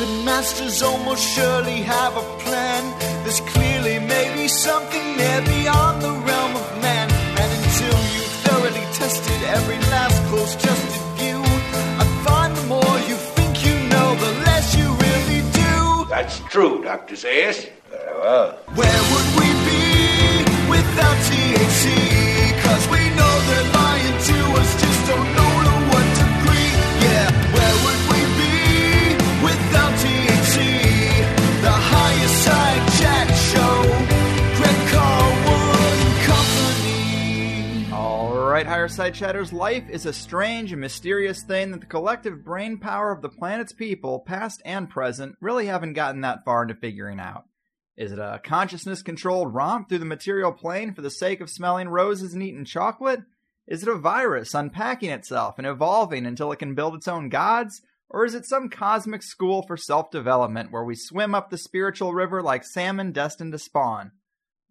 The masters almost surely have a plan. There's clearly maybe something there beyond the realm of man. And until you've thoroughly tested every last close trusted view, I find the more you think you know, the less you really do. That's true, Dr. Zayas. Very well. Where would we be without THC? Right, Higher Side Chatters, life is a strange and mysterious thing that the collective brain power of the planet's people, past and present, really haven't gotten that far into figuring out. Is it a consciousness controlled romp through the material plane for the sake of smelling roses and eating chocolate? Is it a virus unpacking itself and evolving until it can build its own gods? Or is it some cosmic school for self development where we swim up the spiritual river like salmon destined to spawn?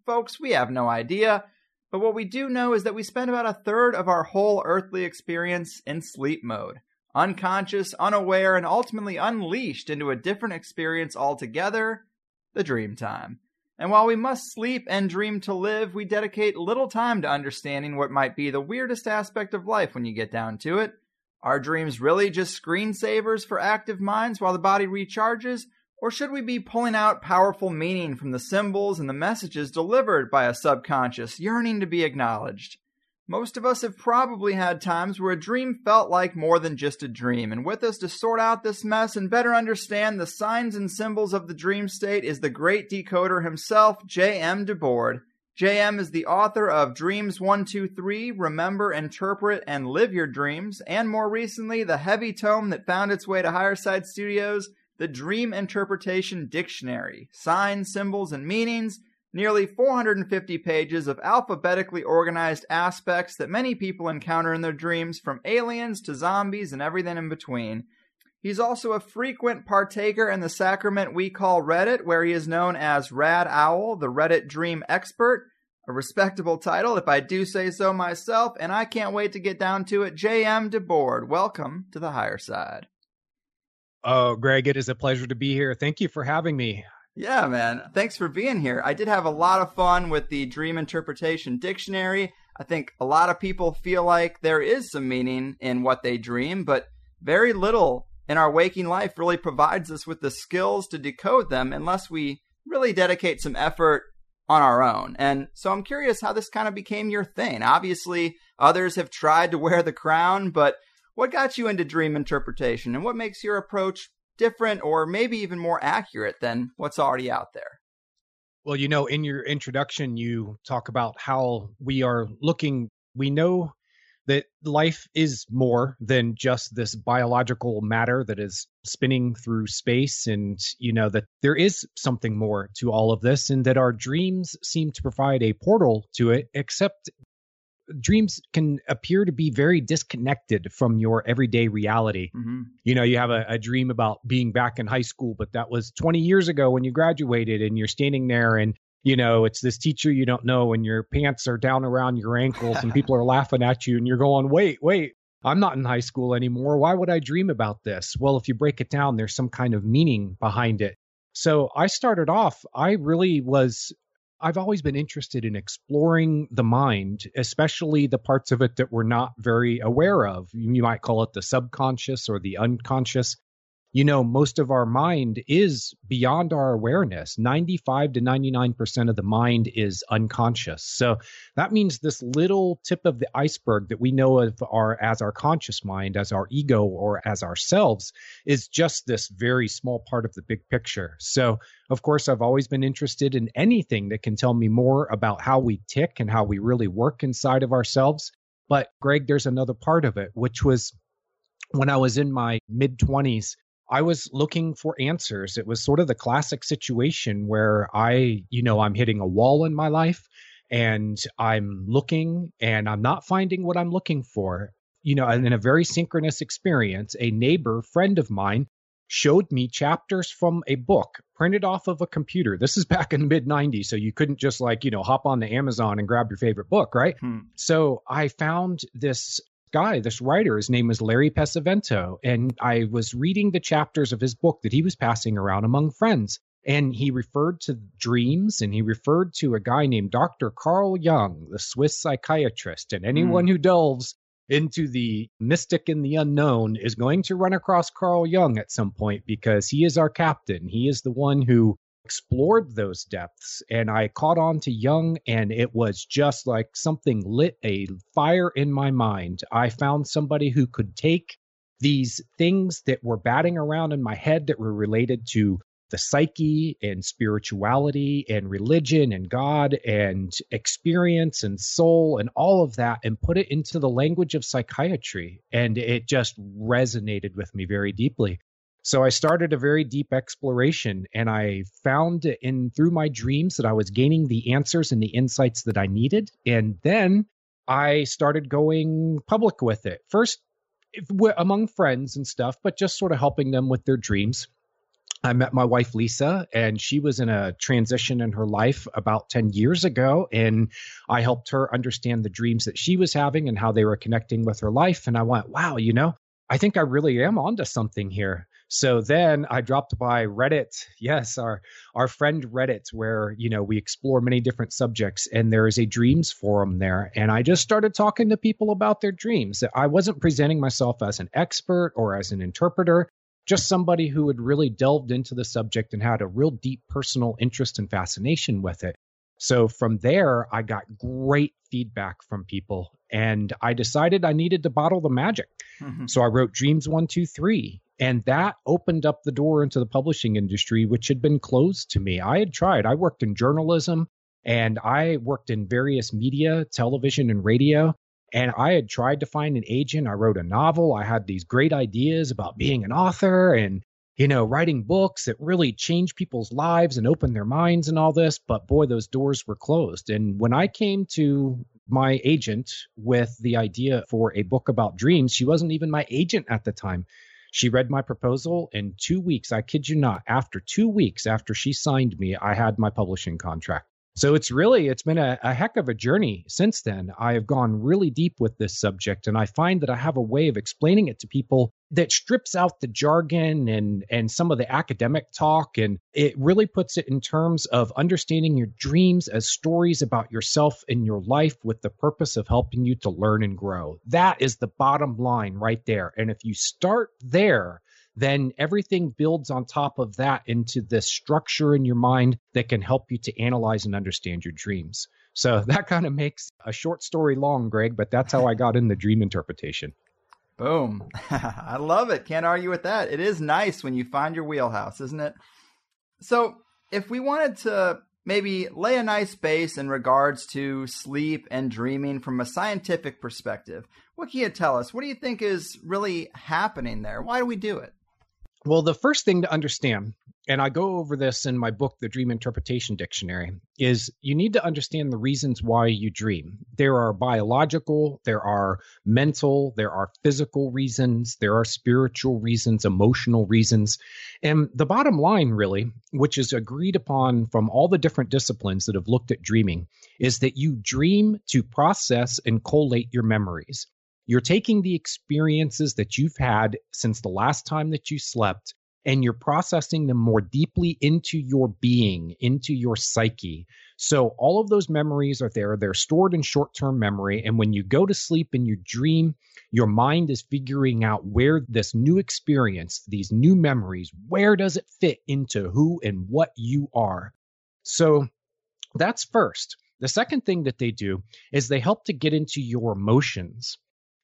Folks, we have no idea, but what we do know is that we spend about a third of our whole earthly experience in sleep mode, unconscious, unaware, and ultimately unleashed into a different experience altogether the dream time. And while we must sleep and dream to live, we dedicate little time to understanding what might be the weirdest aspect of life when you get down to it. Are dreams really just screensavers for active minds while the body recharges? Or should we be pulling out powerful meaning from the symbols and the messages delivered by a subconscious yearning to be acknowledged? Most of us have probably had times where a dream felt like more than just a dream, and with us to sort out this mess and better understand the signs and symbols of the dream state is the great decoder himself, J.M. DeBord. J.M. is the author of Dreams 123, Remember, Interpret, and Live Your Dreams, and more recently, the heavy tome that found its way to Higher Side Studios, the Dream Interpretation Dictionary Signs, Symbols, and Meanings nearly 450 pages of alphabetically organized aspects that many people encounter in their dreams, from aliens to zombies and everything in between. He's also a frequent partaker in the sacrament we call Reddit, where he is known as Rad Owl, the Reddit dream expert. A respectable title, if I do say so myself, and I can't wait to get down to it. JM DeBord, welcome to the higher side. Oh, Greg, it is a pleasure to be here. Thank you for having me. Yeah, man. Thanks for being here. I did have a lot of fun with the Dream Interpretation Dictionary. I think a lot of people feel like there is some meaning in what they dream, but very little in our waking life really provides us with the skills to decode them unless we really dedicate some effort on our own. And so I'm curious how this kind of became your thing. Obviously, others have tried to wear the crown, but what got you into dream interpretation and what makes your approach different or maybe even more accurate than what's already out there? Well, you know, in your introduction, you talk about how we are looking, we know that life is more than just this biological matter that is spinning through space and you know that there is something more to all of this and that our dreams seem to provide a portal to it except dreams can appear to be very disconnected from your everyday reality. Mm-hmm. You know, you have a, a, dream about being back in high school, but that was 20 years ago when you graduated and you're standing there and you know, it's this teacher you don't know and your pants are down around your ankles and people are laughing at you and you're going, wait, wait, I'm not in high school anymore. Why would I dream about this? Well, if you break it down, there's some kind of meaning behind it. So I started off, I really was I've always been interested in exploring the mind, especially the parts of it that we're not very aware of. You might call it the subconscious or the unconscious. You know, most of our mind is beyond our awareness. 95 to 99% of the mind is unconscious. So that means this little tip of the iceberg that we know of our as our conscious mind, as our ego or as ourselves is just this very small part of the big picture. So of course, I've always been interested in anything that can tell me more about how we tick and how we really work inside of ourselves. But Greg, there's another part of it, which was when I was in my mid 20s, I was looking for answers. It was sort of the classic situation where I, you know, I'm hitting a wall in my life and I'm looking and I'm not finding what I'm looking for. You know, and in a very synchronous experience, a neighbor friend of mine showed me chapters from a book printed off of a computer. This is back in the mid 90s, so you couldn't just like, you know, hop on the Amazon and grab your favorite book, right? Hmm. So I found this guy, this writer, his name is Larry Pesavento, and I was reading the chapters of his book that he was passing around among friends. And he referred to dreams and he referred to a guy named Dr. Carl Jung, the Swiss psychiatrist. And anyone mm. who delves into the mystic and the unknown is going to run across Carl Jung at some point because he is our captain. He is the one who explored those depths and I caught on to Jung and it was just like something lit a fire in my mind. I found somebody who could take these things that were batting around in my head that were related to the psyche and spirituality and religion and God and experience and soul and all of that and put it into the language of psychiatry. And it just resonated with me very deeply. So I started a very deep exploration and I found in through my dreams that I was gaining the answers and the insights that I needed. And then I started going public with it. First, among friends and stuff, but just sort of helping them with their dreams. I met my wife Lisa, and she was in a transition in her life about 10 years ago. And I helped her understand the dreams that she was having and how they were connecting with her life. And I went, wow, you know, I think I really am onto something here. So then I dropped by Reddit. Yes, our our friend Reddit, where you know we explore many different subjects, and there is a dreams forum there. And I just started talking to people about their dreams. I wasn't presenting myself as an expert or as an interpreter just somebody who had really delved into the subject and had a real deep personal interest and fascination with it. So from there, I got great feedback from people, and I decided I needed to bottle the magic. Mm-hmm. So I wrote Dreams 123, and that opened up the door into the publishing industry, which had been closed to me. I had tried, I worked in journalism and I worked in various media, television, and radio. And I had tried to find an agent. I wrote a novel. I had these great ideas about being an author and, you know, writing books that really change people's lives and open their minds and all this. But boy, those doors were closed. And when I came to my agent with the idea for a book about dreams, she wasn't even my agent at the time. She read my proposal in two weeks. I kid you not. After two weeks after she signed me, I had my publishing contract. So it's really it's been a, a, heck of a journey since then. I have gone really deep with this subject and I find that I have a way of explaining it to people that strips out the jargon and and some of the academic talk and it really puts it in terms of understanding your dreams as stories about yourself and your life with the purpose of helping you to learn and grow. That is the bottom line right there. And if you start there, then everything builds on top of that into this structure in your mind that can help you to analyze and understand your dreams. So that kind of makes a short story long, Greg, but that's how I got in the dream interpretation. Boom. I love it. Can't argue with that. It is nice when you find your wheelhouse, isn't it? So, if we wanted to maybe lay a nice base in regards to sleep and dreaming from a scientific perspective, what can you tell us? What do you think is really happening there? Why do we do it? Well, the first thing to understand, and I go over this in my book, The Dream Interpretation Dictionary, is you need to understand the reasons why you dream. There are biological, there are mental, there are physical reasons, there are spiritual reasons, emotional reasons. And the bottom line, really, which is agreed upon from all the different disciplines that have looked at dreaming, is that you dream to process and collate your memories. You're taking the experiences that you've had since the last time that you slept and you're processing them more deeply into your being, into your psyche. So all of those memories are there. They're stored in short term memory. And when you go to sleep and you dream, your mind is figuring out where this new experience, these new memories, where does it fit into who and what you are? So that's first. The second thing that they do is they help to get into your emotions.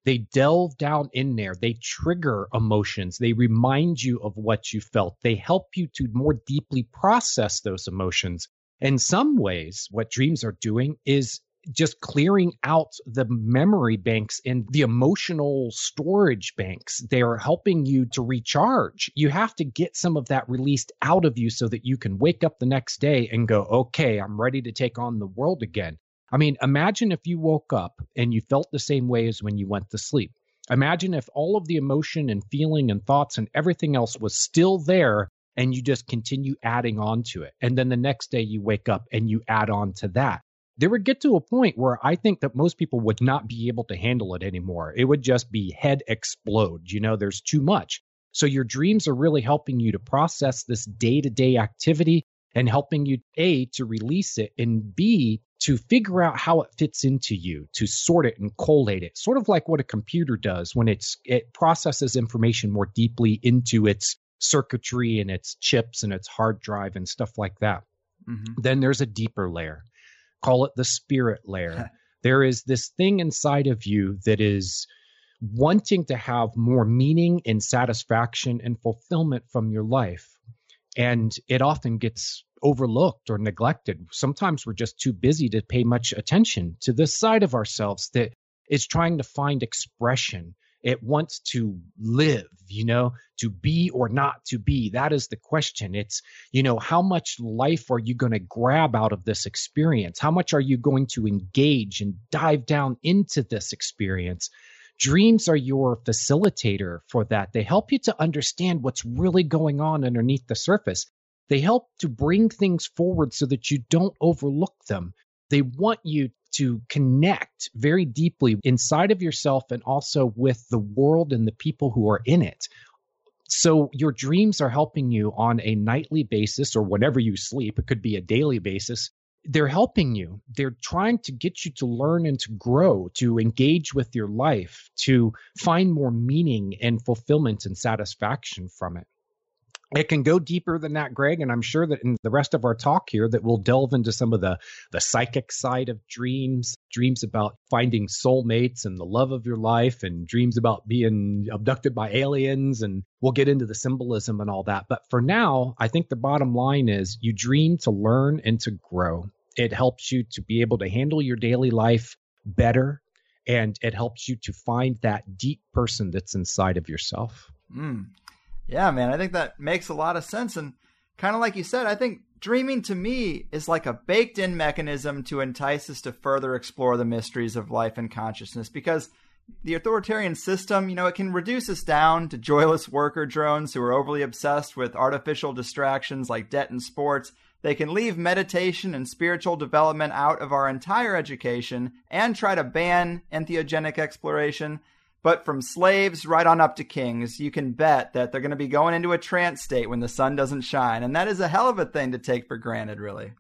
They delve down in there. They trigger emotions. They remind you of what you felt. They help you to more deeply process those emotions. In some ways, what dreams are doing is just clearing out the memory banks and the emotional storage banks. They are helping you to recharge. You have to get some of that released out of you so that you can wake up the next day and go, okay, I'm ready to take on the world again. I mean, imagine if you woke up and you felt the same way as when you went to sleep. Imagine if all of the emotion and feeling and thoughts and everything else was still there and you just continue adding on to it. And then the next day you wake up and you add on to that. there would get to a point where I think that most people would not be able to handle it anymore. It would just be head explode. You know, there's too much. So your dreams are really helping you to process this day to day activity and helping you, A, to release it, and B, to figure out how it fits into you, to sort it and collate it, sort of like what a computer does when it's it processes information more deeply into its circuitry and its chips and its hard drive and stuff like that. Mm-hmm. Then there's a deeper layer. Call it the spirit layer. there is this thing inside of you that is wanting to have more meaning and satisfaction and fulfillment from your life. And it often gets overlooked or neglected. Sometimes we're just too busy to pay much attention to this side of ourselves that is trying to find expression. It wants to live, you know, to be or not to be. That is the question. It's, you know, how much life are you going to grab out of this experience? How much are you going to engage and dive down into this experience? Dreams are your facilitator for that. They help you to understand what's really going on underneath the surface. They help to bring things forward so that you don't overlook them. They want you to connect very deeply inside of yourself and also with the world and the people who are in it. So your dreams are helping you on a nightly basis or whenever you sleep. It could be a daily basis. They're helping you. They're trying to get you to learn and to grow, to engage with your life, to find more meaning and fulfillment and satisfaction from it it can go deeper than that greg and i'm sure that in the rest of our talk here that we'll delve into some of the the psychic side of dreams dreams about finding soulmates and the love of your life and dreams about being abducted by aliens and we'll get into the symbolism and all that. But for now i think the bottom line is you dream to learn and to grow. It helps you to be able to handle your daily life better and it helps you to find that deep person that's inside of yourself. Mm. Yeah, man, I think that makes a lot of sense. And kind of like you said, I think dreaming to me is like a baked in mechanism to entice us to further explore the mysteries of life and consciousness because the authoritarian system, you know, it can reduce us down to joyless worker drones who are overly obsessed with artificial distractions like debt and sports. They can leave meditation and spiritual development out of our entire education and try to ban entheogenic exploration. But from slaves right on up to kings, you can bet that they're going to be going into a trance state when the sun doesn't shine. And that is a hell of a thing to take for granted, really.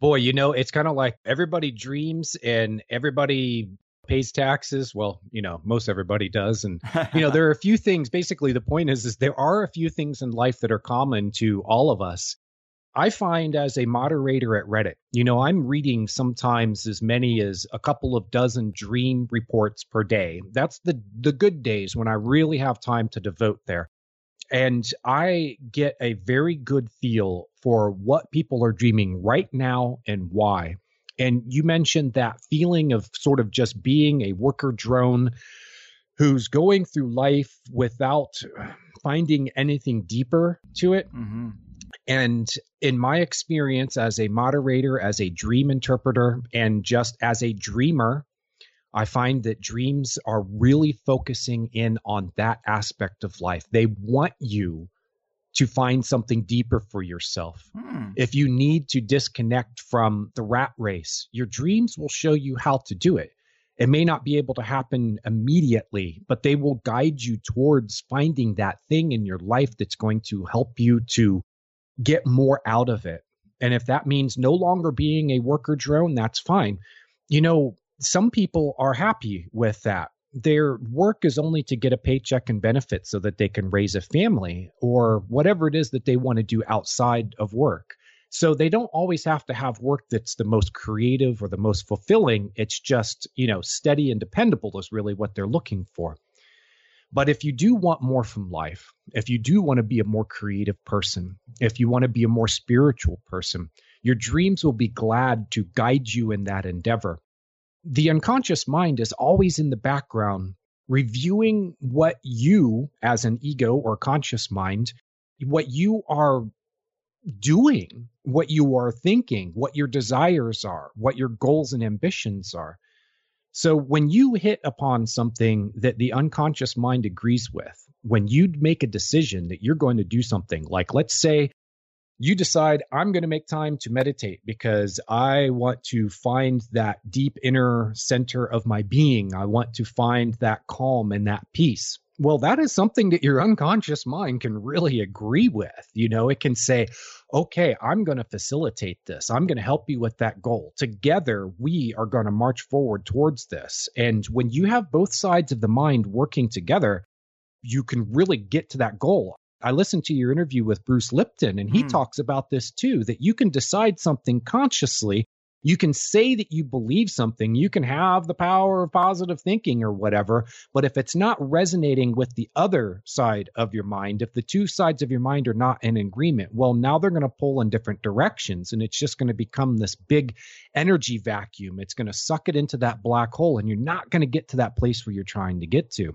Boy, you know, it's kind of like everybody dreams and everybody pays taxes well you know most everybody does and you know there are a few things basically the point is is there are a few things in life that are common to all of us I find as a moderator at Reddit, you know, I'm reading sometimes as many as a couple of dozen dream reports per day. That's the the good days when I really have time to devote there. And I get a very good feel for what people are dreaming right now and why. And you mentioned that feeling of sort of just being a worker drone who's going through life without finding anything deeper to it. Mm-hmm. And in my experience as a moderator, as a dream interpreter, and just as a dreamer, I find that dreams are really focusing in on that aspect of life. They want you to find something deeper for yourself. Hmm. If you need to disconnect from the rat race, your dreams will show you how to do it. It may not be able to happen immediately, but they will guide you towards finding that thing in your life that's going to help you to get more out of it. And if that means no longer being a worker drone, that's fine. You know, some people are happy with that. Their work is only to get a paycheck and benefits so that they can raise a family or whatever it is that they want to do outside of work. So they don't always have to have work that's the most creative or the most fulfilling. It's just, you know, steady and dependable is really what they're looking for. But if you do want more from life, if you do want to be a more creative person, if you want to be a more spiritual person, your dreams will be glad to guide you in that endeavor. The unconscious mind is always in the background, reviewing what you, as an ego or conscious mind, what you are doing, what you are thinking, what your desires are, what your goals and ambitions are. So when you hit upon something that the unconscious mind agrees with, when you make a decision that you're going to do something, like let's say you decide I'm going to make time to meditate because I want to find that deep inner center of my being. I want to find that calm and that peace. Well, that is something that your unconscious mind can really agree with. You know, it can say, okay, I'm going to facilitate this. I'm going to help you with that goal. Together, we are going to march forward towards this. And when you have both sides of the mind working together, you can really get to that goal. I listened to your interview with Bruce Lipton, and he mm. talks about this too that you can decide something consciously you can say that you believe something, you can have the power of positive thinking or whatever, but if it's not resonating with the other side of your mind, if the two sides of your mind are not in agreement, well, now they're going to pull in different directions and it's just going to become this big energy vacuum. It's going to suck it into that black hole and you're not going to get to that place where you're trying to get to.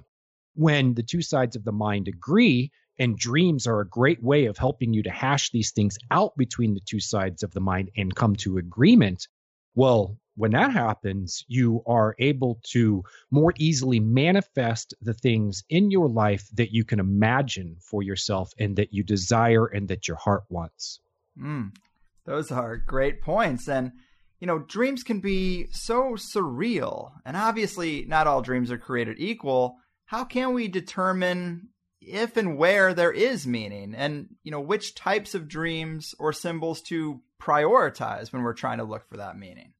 When the two sides of the mind agree, and dreams are a great way of helping you to hash these things out between the two sides of the mind and come to agreement well, when that happens, you are able to more easily manifest the things in your life that you can imagine for yourself and that you desire and that your heart wants. Mm, those are great points. And, you know, dreams can be so surreal. And obviously, not all dreams are created equal. How can we determine if and where there is meaning and you know which types of dreams or symbols to prioritize when we're trying to look for that meaning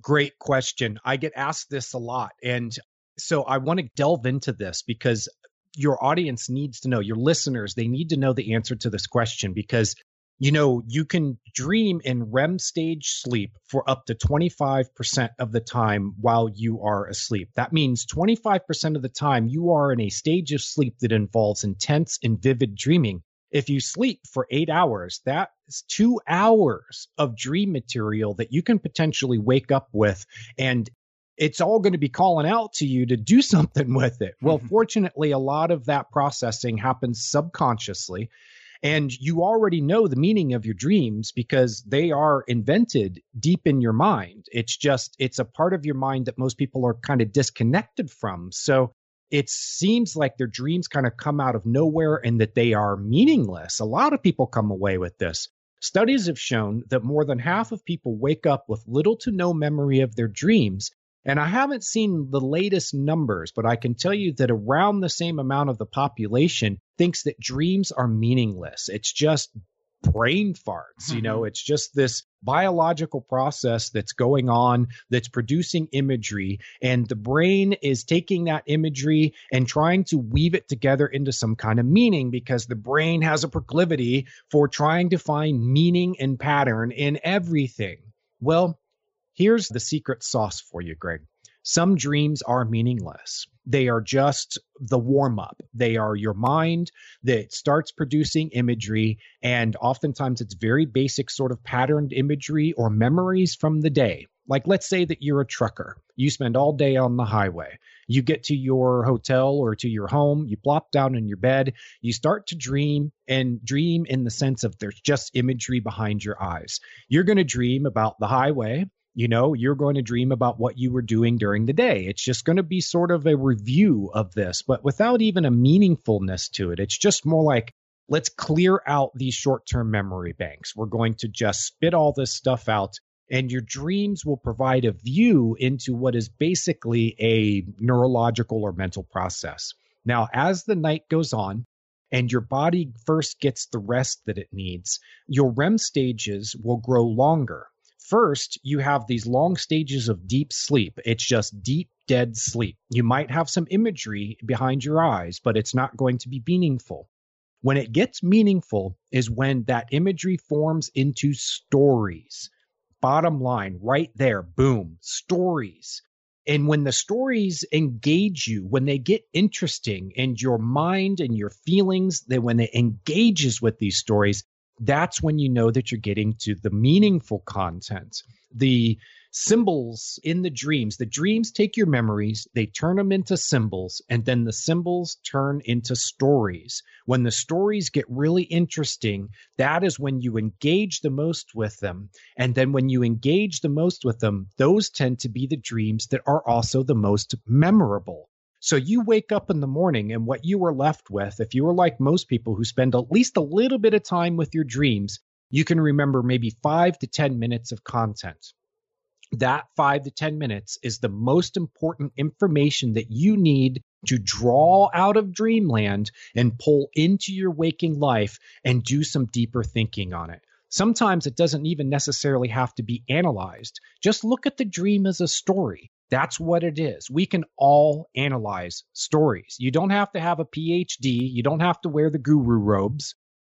great question i get asked this a lot and so i want to delve into this because your audience needs to know your listeners they need to know the answer to this question because you know, you can dream in REM stage sleep for up to 25% of the time while you are asleep. That means 25% of the time you are in a stage of sleep that involves intense and vivid dreaming. If you sleep for eight hours, that is two hours of dream material that you can potentially wake up with. And it's all going to be calling out to you to do something with it. Well, fortunately, a lot of that processing happens subconsciously. And you already know the meaning of your dreams because they are invented deep in your mind. It's just, it's a part of your mind that most people are kind of disconnected from. So it seems like their dreams kind of come out of nowhere and that they are meaningless. A lot of people come away with this. Studies have shown that more than half of people wake up with little to no memory of their dreams and I haven't seen the latest numbers, but I can tell you that around the same amount of the population thinks that dreams are meaningless. It's just brain farts. Mm-hmm. You know, mm-hmm. it's just this biological process that's going on that's producing imagery, and the brain is taking that imagery and trying to weave it together into some kind of meaning because the brain has a proclivity for trying to find meaning and pattern in everything. Well, Here's the secret sauce for you, Greg. Some dreams are meaningless. They are just the warm up. They are your mind that starts producing imagery, and oftentimes it's very basic, sort of patterned imagery or memories from the day. Like, let's say that you're a trucker. You spend all day on the highway. You get to your hotel or to your home, you plop down in your bed, you start to dream and dream in the sense of there's just imagery behind your eyes. You're going to dream about the highway you know, you're going to dream about what you were doing during the day. It's just going to be sort of a review of this, but without even a meaningfulness to it. It's just more like, let's clear out these short term memory banks. We're going to just spit all this stuff out. And your dreams will provide a view into what is basically a neurological or mental process. Now, as the night goes on, and your body first gets the rest that it needs, your REM stages will grow longer First, you have these long stages of deep sleep. It's just deep, dead sleep. You might have some imagery behind your eyes, but it's not going to be meaningful. When it gets meaningful is when that imagery forms into stories. Bottom line, right there, boom, stories. And when the stories engage you, when they get interesting and your mind and your feelings, that when it engages with these stories, that's when you know that you're getting to the meaningful content. The symbols in the dreams, the dreams take your memories, they turn them into symbols, and then the symbols turn into stories. When the stories get really interesting, that is when you engage the most with them. And then when you engage the most with them, those tend to be the dreams that are also the most memorable. So you wake up in the morning, and what you are left with, if you are like most people who spend at least a little bit of time with your dreams, you can remember maybe five to 10 minutes of content. That five to 10 minutes is the most important information that you need to draw out of dreamland and pull into your waking life and do some deeper thinking on it. Sometimes it doesn't even necessarily have to be analyzed. Just look at the dream as a story. That's what it is. We can all analyze stories. You don't have to have a PhD. You don't have to wear the guru robes.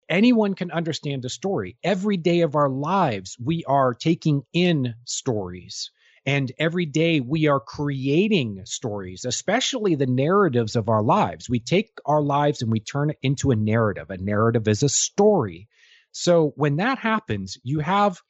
Anyone can understand a story. Every day of our lives, we are taking in stories. And every day we are creating stories, especially the narratives of our lives. We take our lives and we turn it into a narrative. A narrative is a story. So when that happens, you have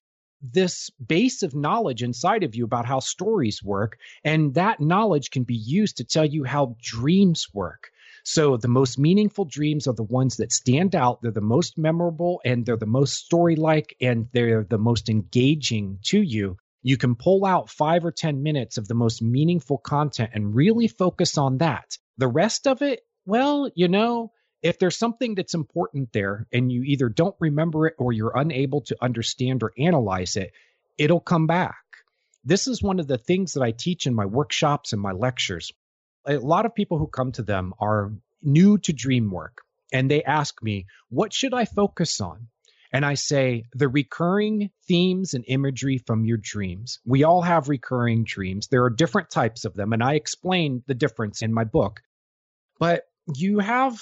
this base of knowledge inside of you about how stories work, and that knowledge can be used to tell you how dreams work. So the most meaningful dreams are the ones that stand out. They're the most memorable and they're the most story like and they're the most engaging to you. You can pull out five or 10 minutes of the most meaningful content and really focus on that. The rest of it, well, you know, if there's something that's important there and you either don't remember it or you're unable to understand or analyze it, it'll come back. This is one of the things that I teach in my workshops and my lectures. A lot of people who come to them are new to dream work and they ask me, What should I focus on? And I say, the recurring themes and imagery from your dreams. We all have recurring dreams. There are different types of them, and I explain the difference in my book. But you have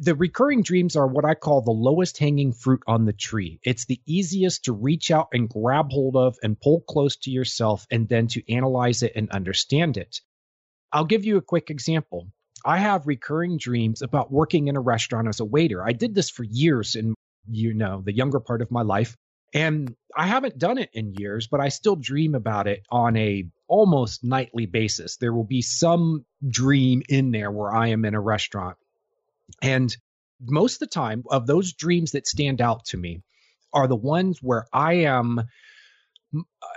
the recurring dreams are what I call the lowest hanging fruit on the tree. It's the easiest to reach out and grab hold of and pull close to yourself and then to analyze it and understand it. I'll give you a quick example. I have recurring dreams about working in a restaurant as a waiter. I did this for years in you know the younger part of my life and I haven't done it in years, but I still dream about it on a almost nightly basis. There will be some dream in there where I am in a restaurant and most of the time, of those dreams that stand out to me are the ones where I am.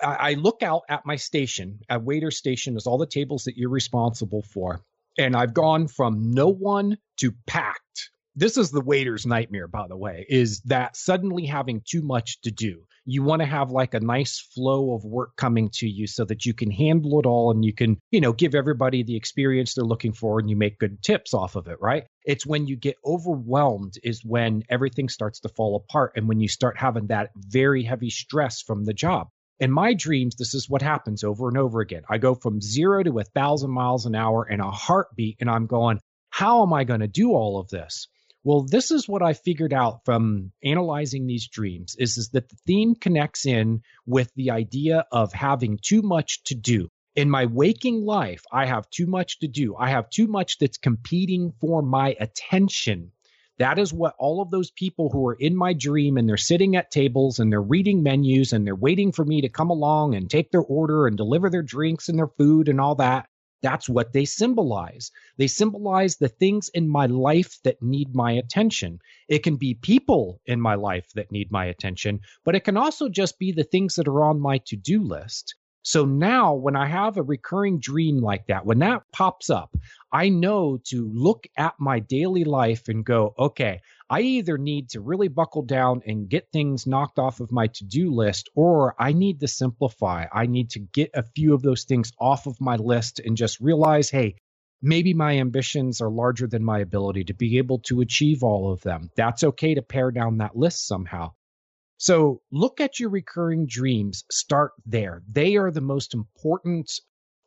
I look out at my station, at waiter station, is all the tables that you're responsible for. And I've gone from no one to packed this is the waiter's nightmare, by the way, is that suddenly having too much to do. You want to have like a nice flow of work coming to you so that you can handle it all and you can, you know, give everybody the experience they're looking for and you make good tips off of it, right? It's when you get overwhelmed is when everything starts to fall apart and when you start having that very heavy stress from the job. In my dreams, this is what happens over and over again. I go from zero to a thousand miles an hour in a heartbeat, and I'm going, how am I going to do all of this? Well, this is what I figured out from analyzing these dreams is, is that the theme connects in with the idea of having too much to do. In my waking life, I have too much to do. I have too much that's competing for my attention. That is what all of those people who are in my dream and they're sitting at tables and they're reading menus and they're waiting for me to come along and take their order and deliver their drinks and their food and all that. That's what they symbolize. They symbolize the things in my life that need my attention. It can be people in my life that need my attention, but it can also just be the things that are on my to do list. So now, when I have a recurring dream like that, when that pops up, I know to look at my daily life and go, okay, I either need to really buckle down and get things knocked off of my to do list, or I need to simplify. I need to get a few of those things off of my list and just realize, hey, maybe my ambitions are larger than my ability to be able to achieve all of them. That's okay to pare down that list somehow. So look at your recurring dreams, start there. They are the most important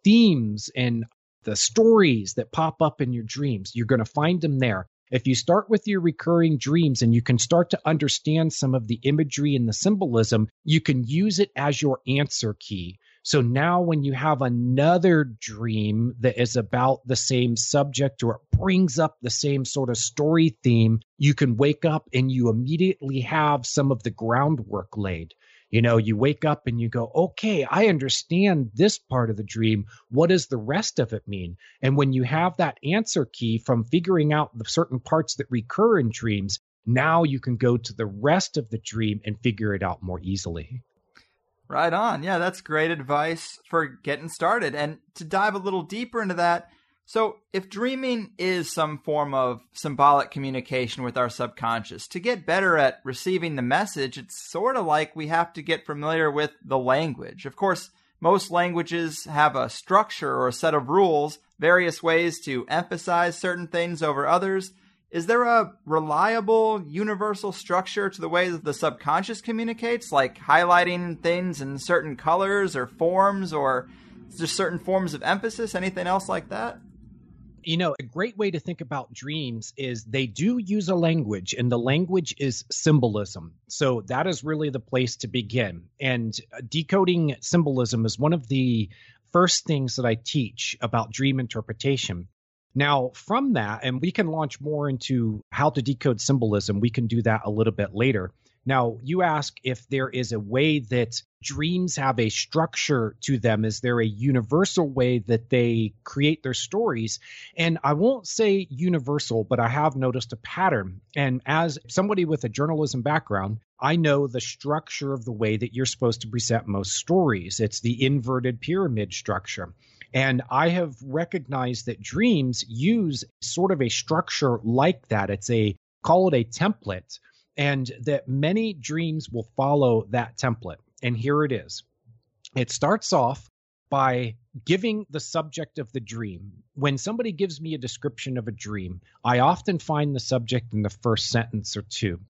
themes and the stories that pop up in your dreams. You're going to find them there. If you start with your recurring dreams and you can start to understand some of the imagery and the symbolism, you can use it as your answer key. So now when you have another dream that is about the same subject or it brings up the same sort of story theme, you can wake up and you immediately have some of the groundwork laid. You know, you wake up and you go, okay, I understand this part of the dream. What does the rest of it mean? And when you have that answer key from figuring out the certain parts that recur in dreams, now you can go to the rest of the dream and figure it out more easily. Right on. Yeah, that's great advice for getting started. And to dive a little deeper into that, So, if dreaming is some form of symbolic communication with our subconscious, to get better at receiving the message, it's sort of like we have to get familiar with the language. Of course, most languages have a structure or a set of rules, various ways to emphasize certain things over others. Is there a reliable universal structure to the way that the subconscious communicates, like highlighting things in certain colors or forms, or just certain forms of emphasis? Anything else like that? you know, a great way to think about dreams is they do use a language, and the language is symbolism. So that is really the place to begin. And uh, decoding symbolism is one of the first things that I teach about dream interpretation. Now, from that, and we can launch more into how to decode symbolism, we can do that a little bit later. Now, you ask if there is a way that dreams have a structure to them. Is there a universal way that they create their stories? And I won't say universal, but I have noticed a pattern. And as somebody with a journalism background, I know the structure of the way that you're supposed to present most stories. It's the inverted pyramid structure. And I have recognized that dreams use sort of a structure like that. It's a call it a template and that many dreams will follow that template. And here it is it starts off by giving the subject of the dream. When somebody gives me a description of a dream, I often find the subject in the first sentence or two.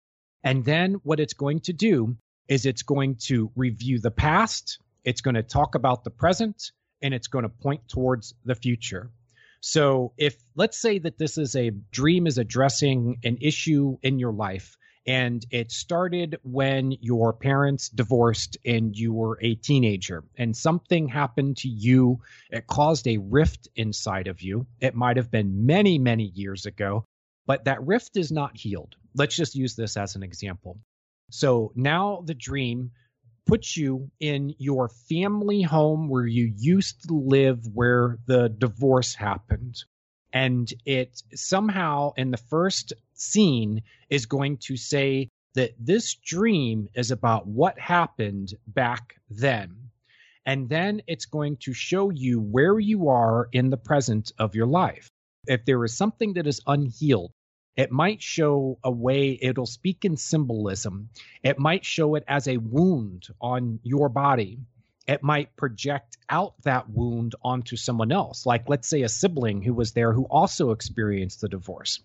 And then what it's going to do is it's going to review the past, it's going to talk about the present, and it's going to point towards the future. So if let's say that this is a dream is addressing an issue in your life and it started when your parents divorced and you were a teenager and something happened to you. It caused a rift inside of you. It might have been many, many years ago, but that rift is not healed. Let's just use this as an example. So now the dream puts you in your family home where you used to live where the divorce happened and it somehow in the first scene is going to say that this dream is about what happened back then. And then it's going to show you where you are in the present of your life. If there is something that is unhealed, it might show a way, it'll speak in symbolism. It might show it as a wound on your body it might project out that wound onto someone else. Like, let's say, a sibling who was there who also experienced the divorce.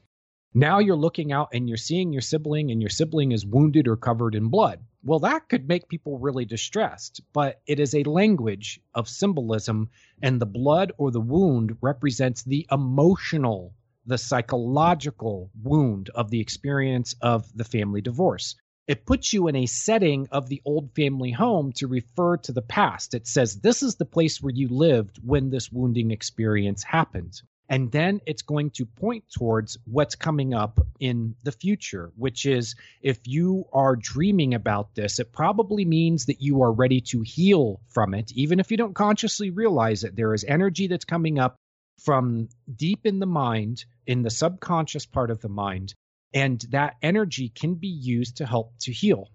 Now you're looking out and you're seeing your sibling, and your sibling is wounded or covered in blood. Well, that could make people really distressed, but it is a language of symbolism, and the blood or the wound represents the emotional, the psychological wound of the experience of the family divorce it puts you in a setting of the old family home to refer to the past. It says, This is the place where you lived when this wounding experience happened. And then it's going to point towards what's coming up in the future, which is if you are dreaming about this, it probably means that you are ready to heal from it, even if you don't consciously realize it. There is energy that's coming up from deep in the mind, in the subconscious part of the mind, and that energy can be used to help to heal.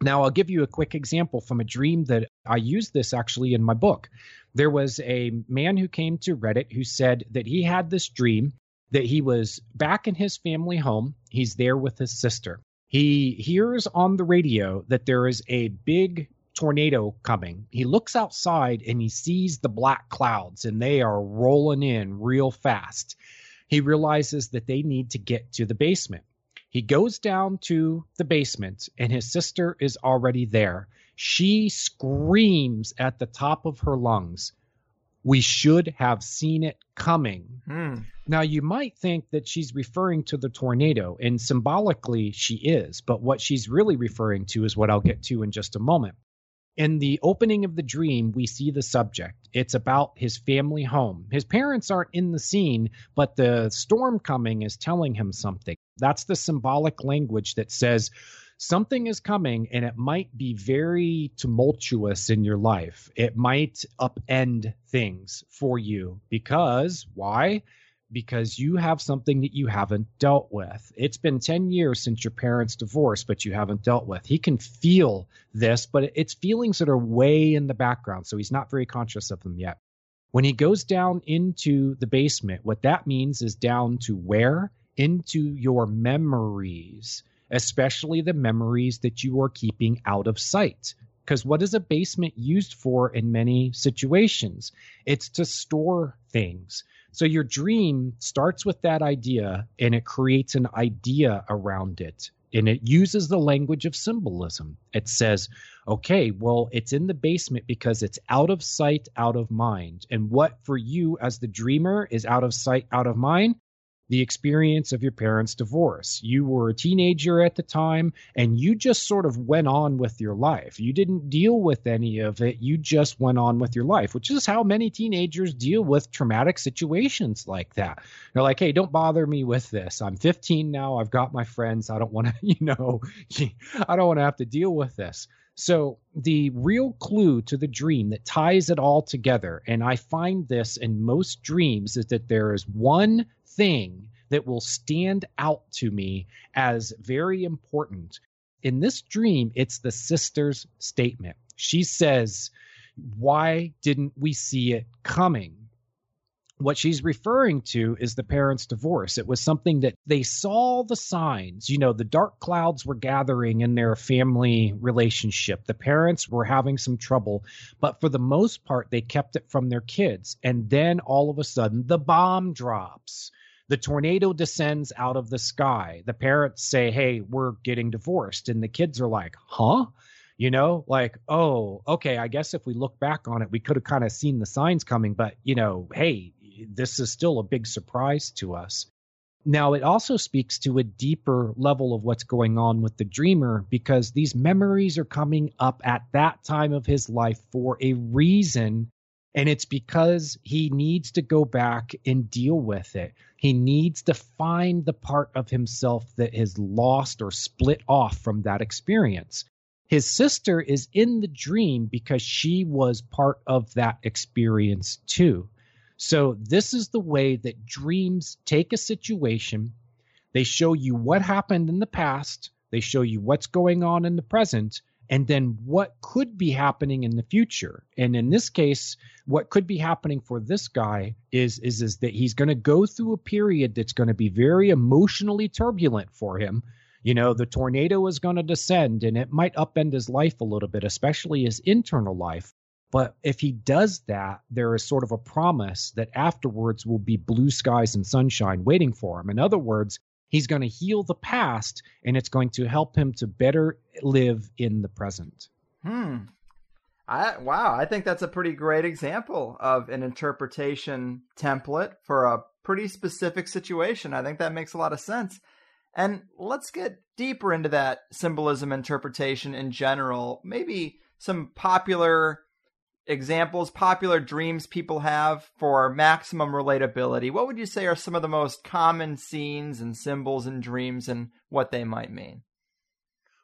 Now, I'll give you a quick example from a dream that I used this actually in my book. There was a man who came to Reddit who said that he had this dream that he was back in his family home. He's there with his sister. He hears on the radio that there is a big tornado coming. He looks outside and he sees the black clouds and they are rolling in real fast he realizes that they need to get to the basement. He goes down to the basement, and his sister is already there. She screams at the top of her lungs. We should have seen it coming. Hmm. Now, you might think that she's referring to the tornado, and symbolically she is, but what she's really referring to is what I'll get to in just a moment. In the opening of the dream, we see the subject. It's about his family home. His parents aren't in the scene, but the storm coming is telling him something. That's the symbolic language that says something is coming and it might be very tumultuous in your life. It might upend things for you because why? Because you have something that you haven't dealt with. It's been 10 years since your parents divorced, but you haven't dealt with. He can feel this, but it's feelings that are way in the background, so he's not very conscious of them yet. When he goes down into the basement, what that means is down to where? Into your memories, especially the memories that you are keeping out of sight. Because what is a basement used for in many situations? It's to store things. So your dream starts with that idea and it creates an idea around it. And it uses the language of symbolism. It says, okay, well, it's in the basement because it's out of sight, out of mind. And what for you as the dreamer is out of sight, out of mind? The experience of your parents' divorce. You were a teenager at the time and you just sort of went on with your life. You didn't deal with any of it. You just went on with your life, which is how many teenagers deal with traumatic situations like that. They're like, hey, don't bother me with this. I'm 15 now. I've got my friends. I don't want to, you know, I don't want to have to deal with this. So, the real clue to the dream that ties it all together, and I find this in most dreams, is that there is one thing that will stand out to me as very important. In this dream, it's the sister's statement. She says, Why didn't we see it coming? what she's referring to is the parents' divorce. It was something that they saw the signs. You know, the dark clouds were gathering in their family relationship. The parents were having some trouble, but for the most part, they kept it from their kids. And then all of a sudden, the bomb drops. The tornado descends out of the sky. The parents say, Hey, we're getting divorced. And the kids are like, Huh? you know like oh okay i guess if we look back on it we could have kind of seen the signs coming but you know hey this is still a big surprise to us. Now, it also speaks to a deeper level of what's going on with the dreamer because these memories are coming up at that time of his life for a reason. And it's because he needs to go back and deal with it. He needs to find the part of himself that has lost or split off from that experience. His sister is in the dream because she was part of that experience too. So, this is the way that dreams take a situation, they show you what happened in the past, they show you what's going on in the present, and then what could be happening in the future. And in this case, what could be happening for this guy is is is that he's going to go through a period that's going to be very emotionally turbulent for him. You know, the tornado is going to descend and it might upend his life a little bit, especially his internal life. But if he does that, there is sort of a promise that afterwards will be blue skies and sunshine waiting for him. In other words, he's going to heal the past and it's going to help him to better live in the present. Hmm. I wow, I think that's a pretty great example of an interpretation template for a pretty specific situation. I think that makes a lot of sense. And let's get deeper into that symbolism interpretation in general. Maybe some popular examples, popular dreams people have for maximum relatability, what would you say are some of the most common scenes and symbols in dreams and what they might mean?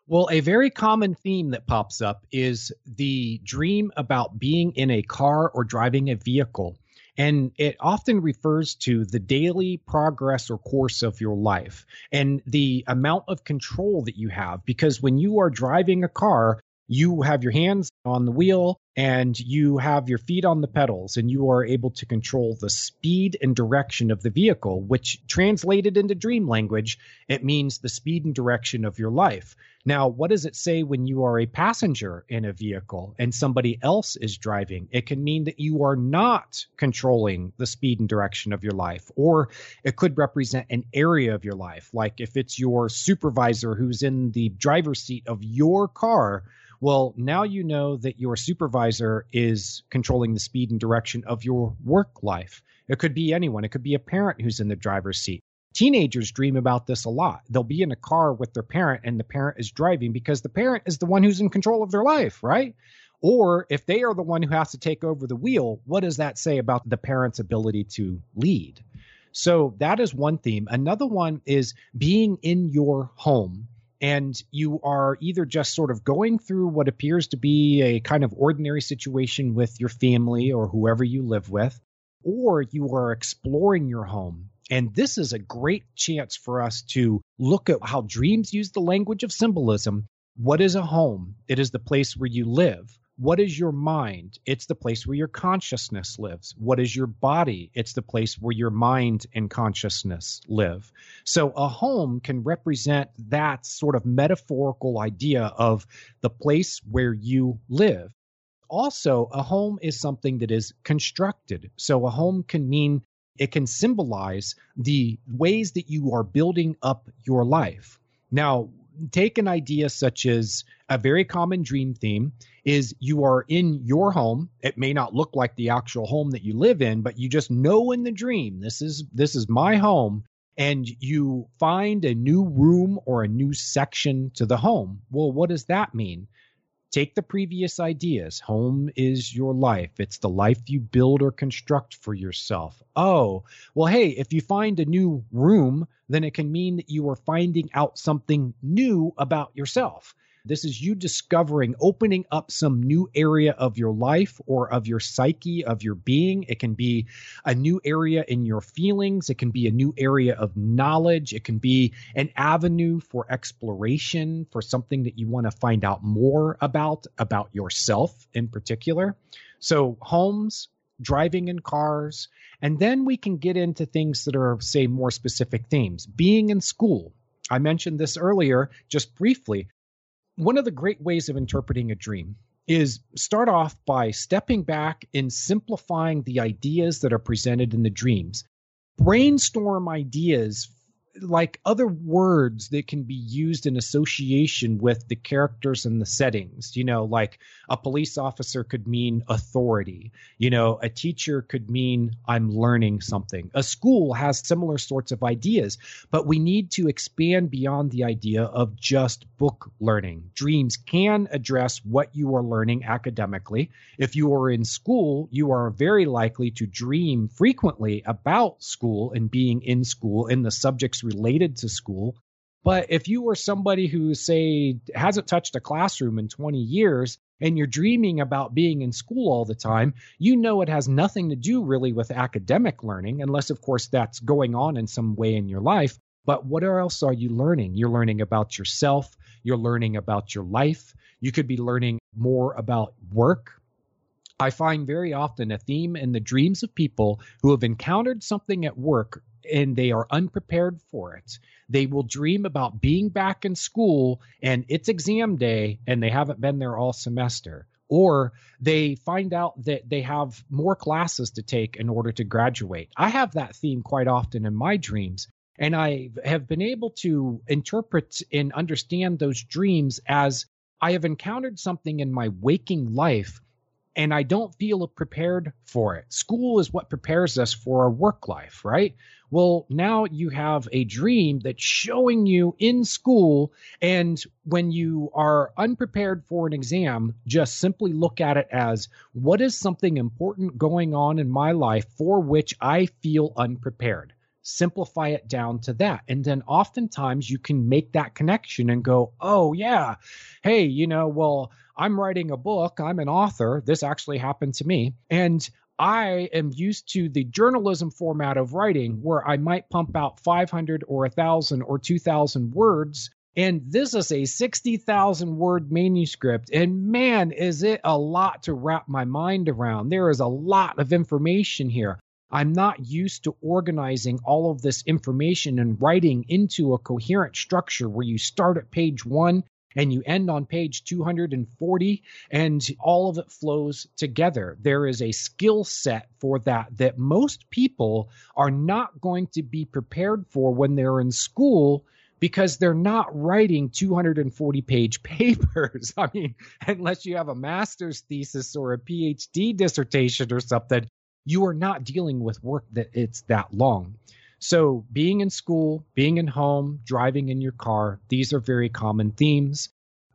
Well, a very common theme that pops up is the dream about being in a car or driving a vehicle. And it often refers to the daily progress or course of your life and the amount of control that you have. Because when you are driving a car, you have your hands on the wheel and you have your feet on the pedals and you are able to control the speed and direction of the vehicle which translated into dream language it means the speed and direction of your life. Now what does it say when you are a passenger in a vehicle and somebody else is driving? It can mean that you are not controlling the speed and direction of your life or it could represent an area of your life like if it's your supervisor who's in the driver's seat of your car well, now you know that your supervisor is controlling the speed and direction of your work life. It could be anyone, it could be a parent who's in the driver's seat. Teenagers dream about this a lot. They'll be in a car with their parent, and the parent is driving because the parent is the one who's in control of their life, right? Or if they are the one who has to take over the wheel, what does that say about the parent's ability to lead? So that is one theme. Another one is being in your home and you are either just sort of going through what appears to be a kind of ordinary situation with your family or whoever you live with, or you are exploring your home. And this is a great chance for us to look at how dreams use the language of symbolism. What is a home? It is the place where you live. What is your mind? It's the place where your consciousness lives. What is your body? It's the place where your mind and consciousness live. So a home can represent that sort of metaphorical idea of the place where you live. Also, a home is something that is constructed. So a home can mean it can symbolize the ways that you are building up your life. Now, take an idea such as a very common dream theme is you are in your home. It may not look like the actual home that you live in but you just know in the dream this is this is my home and you find a new room or a new section to the home. Well what does that mean Take the previous ideas. Home is your life. It's the life you build or construct for yourself. Oh, well, hey, if you find a new room, then it can mean that you are finding out something new about yourself. This is you discovering, opening up some new area of your life or of your psyche, of your being. It can be a new area in your feelings. It can be a new area of knowledge. It can be an avenue for exploration for something that you want to find out more about, about yourself in particular. So, homes, driving in cars, and then we can get into things that are, say, more specific themes. Being in school. I mentioned this earlier just briefly one of the great ways of interpreting a dream is start off by stepping back and simplifying the ideas that are presented in the dreams. Brainstorm ideas like other words that can be used in association with the characters and the settings. You know, like a police officer could mean authority. You know, a teacher could mean I'm learning something. A school has similar sorts of ideas, but we need to expand beyond the idea of just book learning. Dreams can address what you are learning academically. If you are in school, you are very likely to dream frequently about school and being in school in the subjects related to school. But if you were somebody who, say, hasn't touched a classroom in 20 years and you're dreaming about being in school all the time, you know it has nothing to do really with academic learning, unless, of course, that's going on in some way in your life. But what else are you learning? You're learning about yourself, you're learning about your life, you could be learning more about work. I find very often a theme in the dreams of people who have encountered something at work and they are unprepared for it. They will dream about being back in school and it's exam day and they haven't been there all semester. Or they find out that they have more classes to take in order to graduate. I have that theme quite often in my dreams. And I have been able to interpret and understand those dreams as I have encountered something in my waking life and I don't feel prepared for it. School is what prepares us for our work life, right? Well, now you have a dream that's showing you in school. And when you are unprepared for an exam, just simply look at it as what is something important going on in my life for which I feel unprepared? simplify it down to that. And then oftentimes you can make that connection and go, oh, yeah, hey, you know, well, I'm writing a book, I'm an author. This actually happened to me. And I am used to the journalism format of writing where I might pump out 500 or 1,000 or 2,000 words. And this is a 60,000 word manuscript. And man, is it a lot to wrap my mind around. There is a lot of information here. I'm not used to organizing all of this information and writing into a coherent structure where you start at page one and you end on page 240 and all of it flows together. There is a skill set for that that most people are not going to be prepared for when they're in school because they're not writing 240 page papers. I mean, unless you have a master's thesis or a PhD dissertation or something, you are not dealing with work that it's that long. So, being in school, being in home, driving in your car, these are very common themes.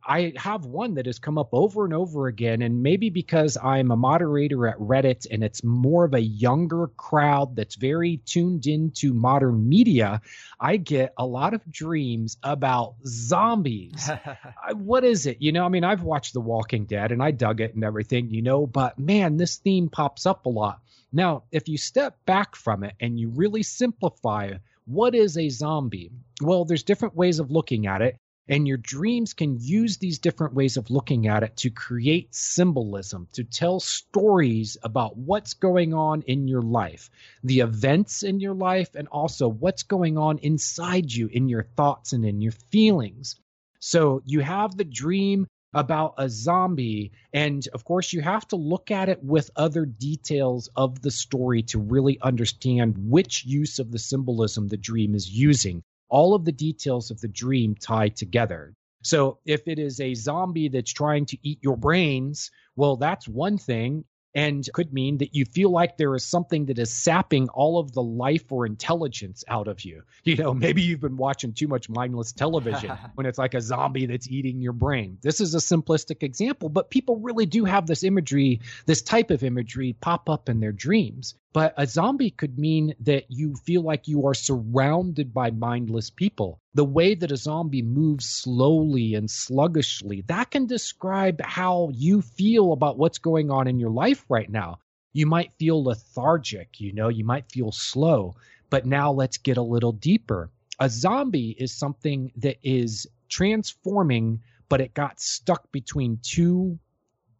I have one that has come up over and over again, and maybe because I'm a moderator at Reddit and it's more of a younger crowd that's very tuned into modern media, I get a lot of dreams about zombies. what is it? You know, I mean, I've watched The Walking Dead and I dug it and everything, you know, but man, this theme pops up a lot. Now, if you step back from it and you really simplify what is a zombie? Well, there's different ways of looking at it. And your dreams can use these different ways of looking at it to create symbolism, to tell stories about what's going on in your life, the events in your life, and also what's going on inside you in your thoughts and in your feelings. So you have the dream about a zombie. And of course, you have to look at it with other details of the story to really understand which use of the symbolism the dream is using all of the details of the dream tie together. So if it is a zombie that's trying to eat your brains, well, that's one thing and could mean that you feel like there is something that is sapping all of the life or intelligence out of you. You know, maybe you've been watching too much mindless television when it's like a zombie that's eating your brain. This is a simplistic example, but people really do have this imagery, this type of imagery pop up in their dreams. But a zombie could mean that you feel like you are surrounded by mindless people. The way that a zombie moves slowly and sluggishly, that can describe how you feel about what's going on in your life right now. You might feel lethargic, you know, you might feel slow. But now let's get a little deeper. A zombie is something that is transforming, but it got stuck between two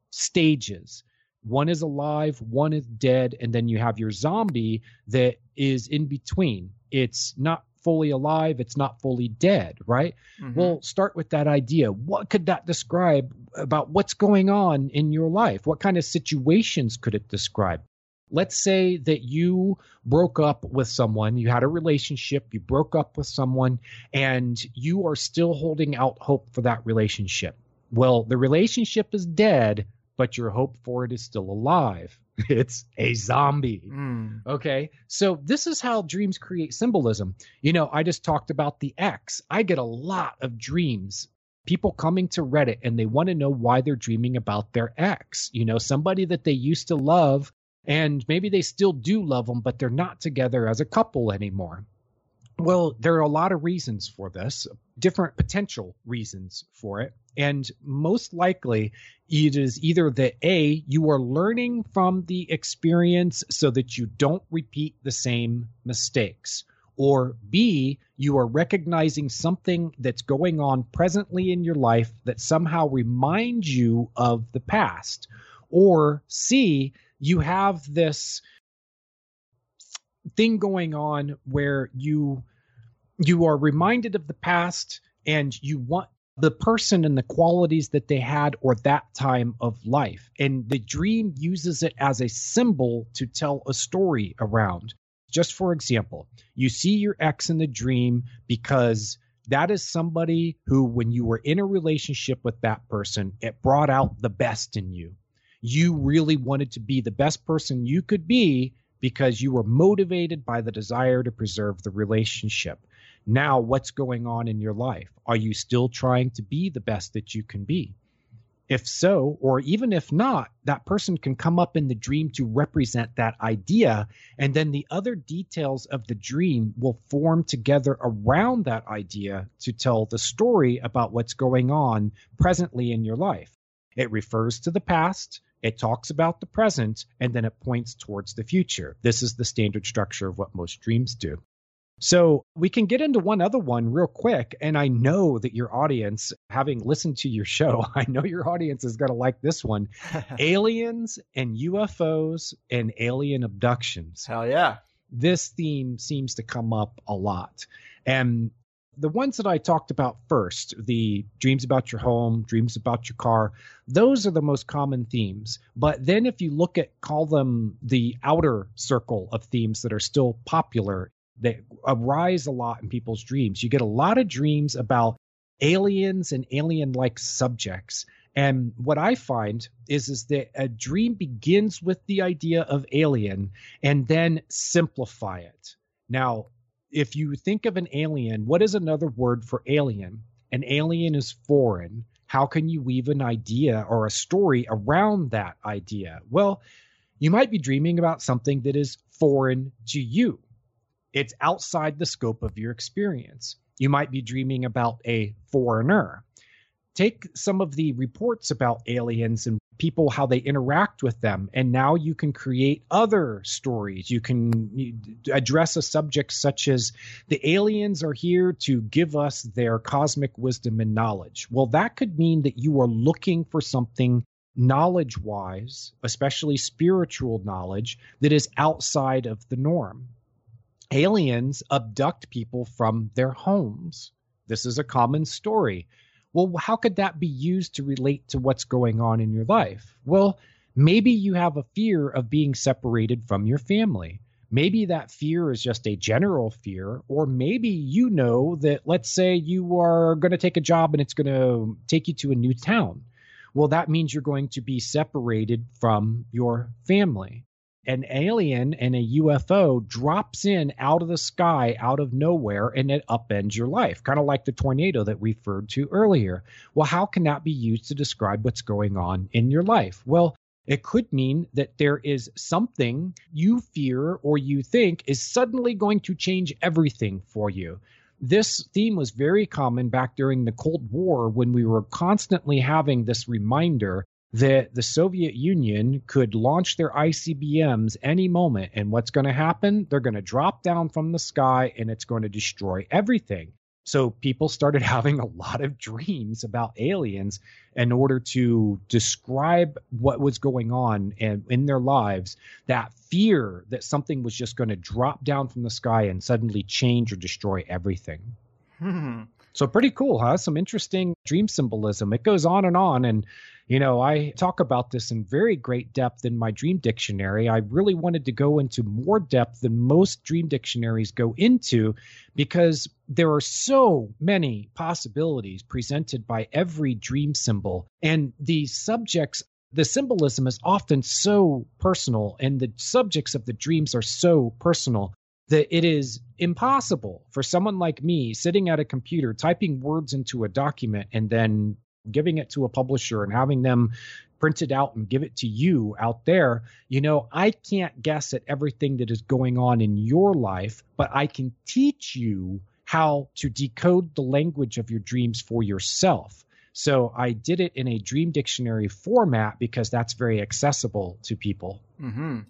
stages one is alive, one is dead, and then you have your zombie that is in between. It's not fully alive, it's not fully dead, right? Mm-hmm. Well, start with that idea. What could that describe about what's going on in your life? What kind of situations could it describe? Let's say that you broke up with someone, you had a relationship, you broke up with someone, and you are still holding out hope for that relationship. Well, the relationship is dead, but your hope for it is still alive. It's a zombie. Mm. Okay. So this is how dreams create symbolism. You know, I just talked about the X. I get a lot of dreams. People coming to Reddit and they want to know why they're dreaming about their ex. You know, somebody that they used to love and maybe they still do love them, but they're not together as a couple anymore. Well, there are a lot of reasons for this, different potential reasons for it. And most likely, it is either that A, you are learning from the experience so that you don't repeat the same mistakes, or B, you are recognizing something that's going on presently in your life that somehow reminds you of the past, or C, you have this thing going on where you you are reminded of the past and you want the person and the qualities that they had or that time of life. And the dream uses it as a symbol to tell a story around. Just for example, you see your ex in the dream because that is somebody who, when you were in a relationship with that person, it brought out the best in you. You really wanted to be the best person you could be because you were motivated by the desire to preserve the relationship. Now, what's going on in your life? Are you still trying to be the best that you can be? If so, or even if not, that person can come up in the dream to represent that idea. And then the other details of the dream will form together around that idea to tell the story about what's going on presently in your life. It refers to the past, it talks about the present, and then it points towards the future. This is the standard structure of what most dreams do. So we can get into one other one real quick. And I know that your audience, having listened to your show, I know your audience is going to like this one aliens and UFOs and alien abductions. Hell yeah. This theme seems to come up a lot. And the ones that I talked about first, the dreams about your home, dreams about your car, those are the most common themes. But then if you look at, call them the outer circle of themes that are still popular that arise a lot in people's dreams. You get a lot of dreams about aliens and alien like subjects. And what I find is is that a dream begins with the idea of alien and then simplify it. Now, if you think of an alien, what is another word for alien? An alien is foreign. How can you weave an idea or a story around that idea? Well, you might be dreaming about something that is foreign to you. It's outside the scope of your experience. You might be dreaming about a foreigner. Take some of the reports about aliens and people how they interact with them. And now you can create other stories. You can address a subject such as the aliens are here to give us their cosmic wisdom and knowledge. Well that could mean that you are looking for something knowledge wise especially spiritual knowledge that is outside of the norm. Aliens abduct people from their homes. This is a common story well, how could that be used to relate to what's going on in your life? Well, maybe you have a fear of being separated from your family. Maybe that fear is just a general fear, or maybe you know that, let's say, you are going to take a job and it's going to take you to a new town. Well, that means you're going to be separated from your family an alien and a UFO drops in out of the sky, out of nowhere, and it upends your life, kind of like the tornado that we referred to earlier. Well, how can that be used to describe what's going on in your life? Well, it could mean that there is something you fear or you think is suddenly going to change everything for you. This theme was very common back during the Cold War when we were constantly having this reminder that the Soviet Union could launch their ICBMs any moment. And what's going to happen? They're going to drop down from the sky and it's going to destroy everything. So people started having a lot of dreams about aliens in order to describe what was going on in, in their lives, that fear that something was just going to drop down from the sky and suddenly change or destroy everything. Hmm. So pretty cool, huh? Some interesting dream symbolism. It goes on and on. And you know, I talk about this in very great depth in my dream dictionary. I really wanted to go into more depth than most dream dictionaries go into because there are so many possibilities presented by every dream symbol. And the subjects the symbolism is often so personal and the subjects of the dreams are so personal that it is impossible for someone like me sitting at a computer typing words into a document and then giving it to a publisher and having them print it out and give it to you out there, you know, I can't guess at everything that is going on in your life, but I can teach you how to decode the language of your dreams for yourself. So I did it in a dream dictionary format because that's very accessible to people. Mm-hmm.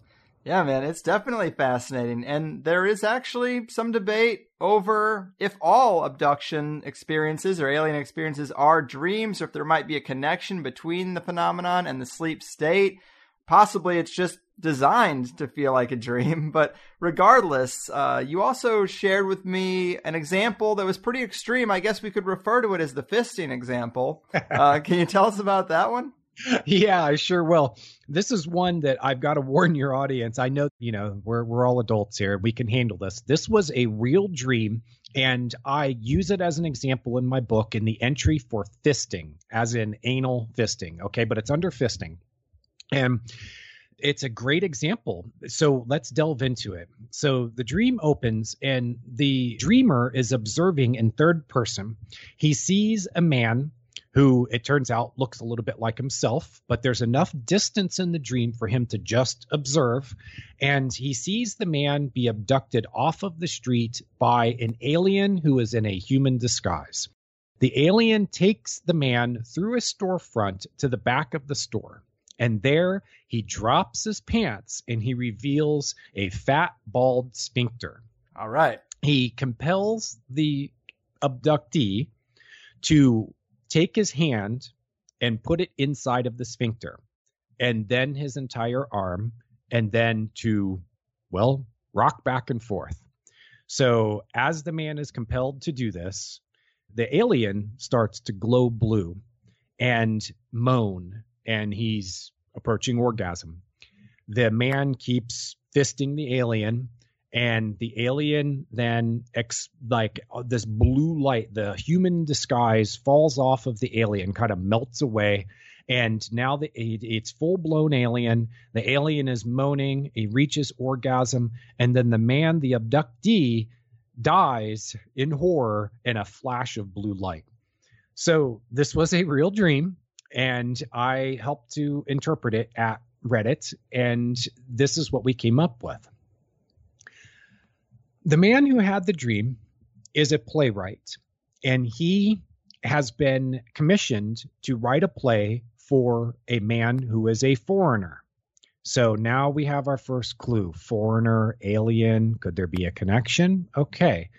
Yeah, man, it's definitely fascinating. And there is actually some debate over if all abduction experiences or alien experiences are dreams or if there might be a connection between the phenomenon and the sleep state. Possibly it's just designed to feel like a dream. But regardless, uh, you also shared with me an example that was pretty extreme. I guess we could refer to it as the fisting example. Uh, can you tell us about that one? yeah, I sure will. This is one that I've got to warn your audience. I know, you know, we're we're all adults here. We can handle this. This was a real dream and I use it as an example in my book in the entry for fisting, as in anal fisting, okay? But it's under fisting. And it's a great example. So let's delve into it. So the dream opens, and the dreamer is observing in third person. He sees a man who it turns out looks a little bit like himself, but there's enough distance in the dream for him to just observe. And he sees the man be abducted off of the street by an alien who is in a human disguise. The alien takes the man through a storefront to the back of the store. And there he drops his pants and he reveals a fat, bald sphincter. All right. He compels the abductee to take his hand and put it inside of the sphincter, and then his entire arm, and then to, well, rock back and forth. So, as the man is compelled to do this, the alien starts to glow blue and moan, and he's approaching orgasm. The man keeps fisting the alien and the alien then ex- like uh, this blue light the human disguise falls off of the alien kind of melts away. And now the, it's full blown alien. The alien is moaning. He reaches orgasm. And then the man the abductee dies in horror in a flash of blue light. So this was a real dream and i helped to interpret it at reddit and this is what we came up with the man who had the dream is a playwright, and he has been commissioned to write a play for a man who is a foreigner. So now we have our first clue foreigner, alien. Could there be a connection? Okay.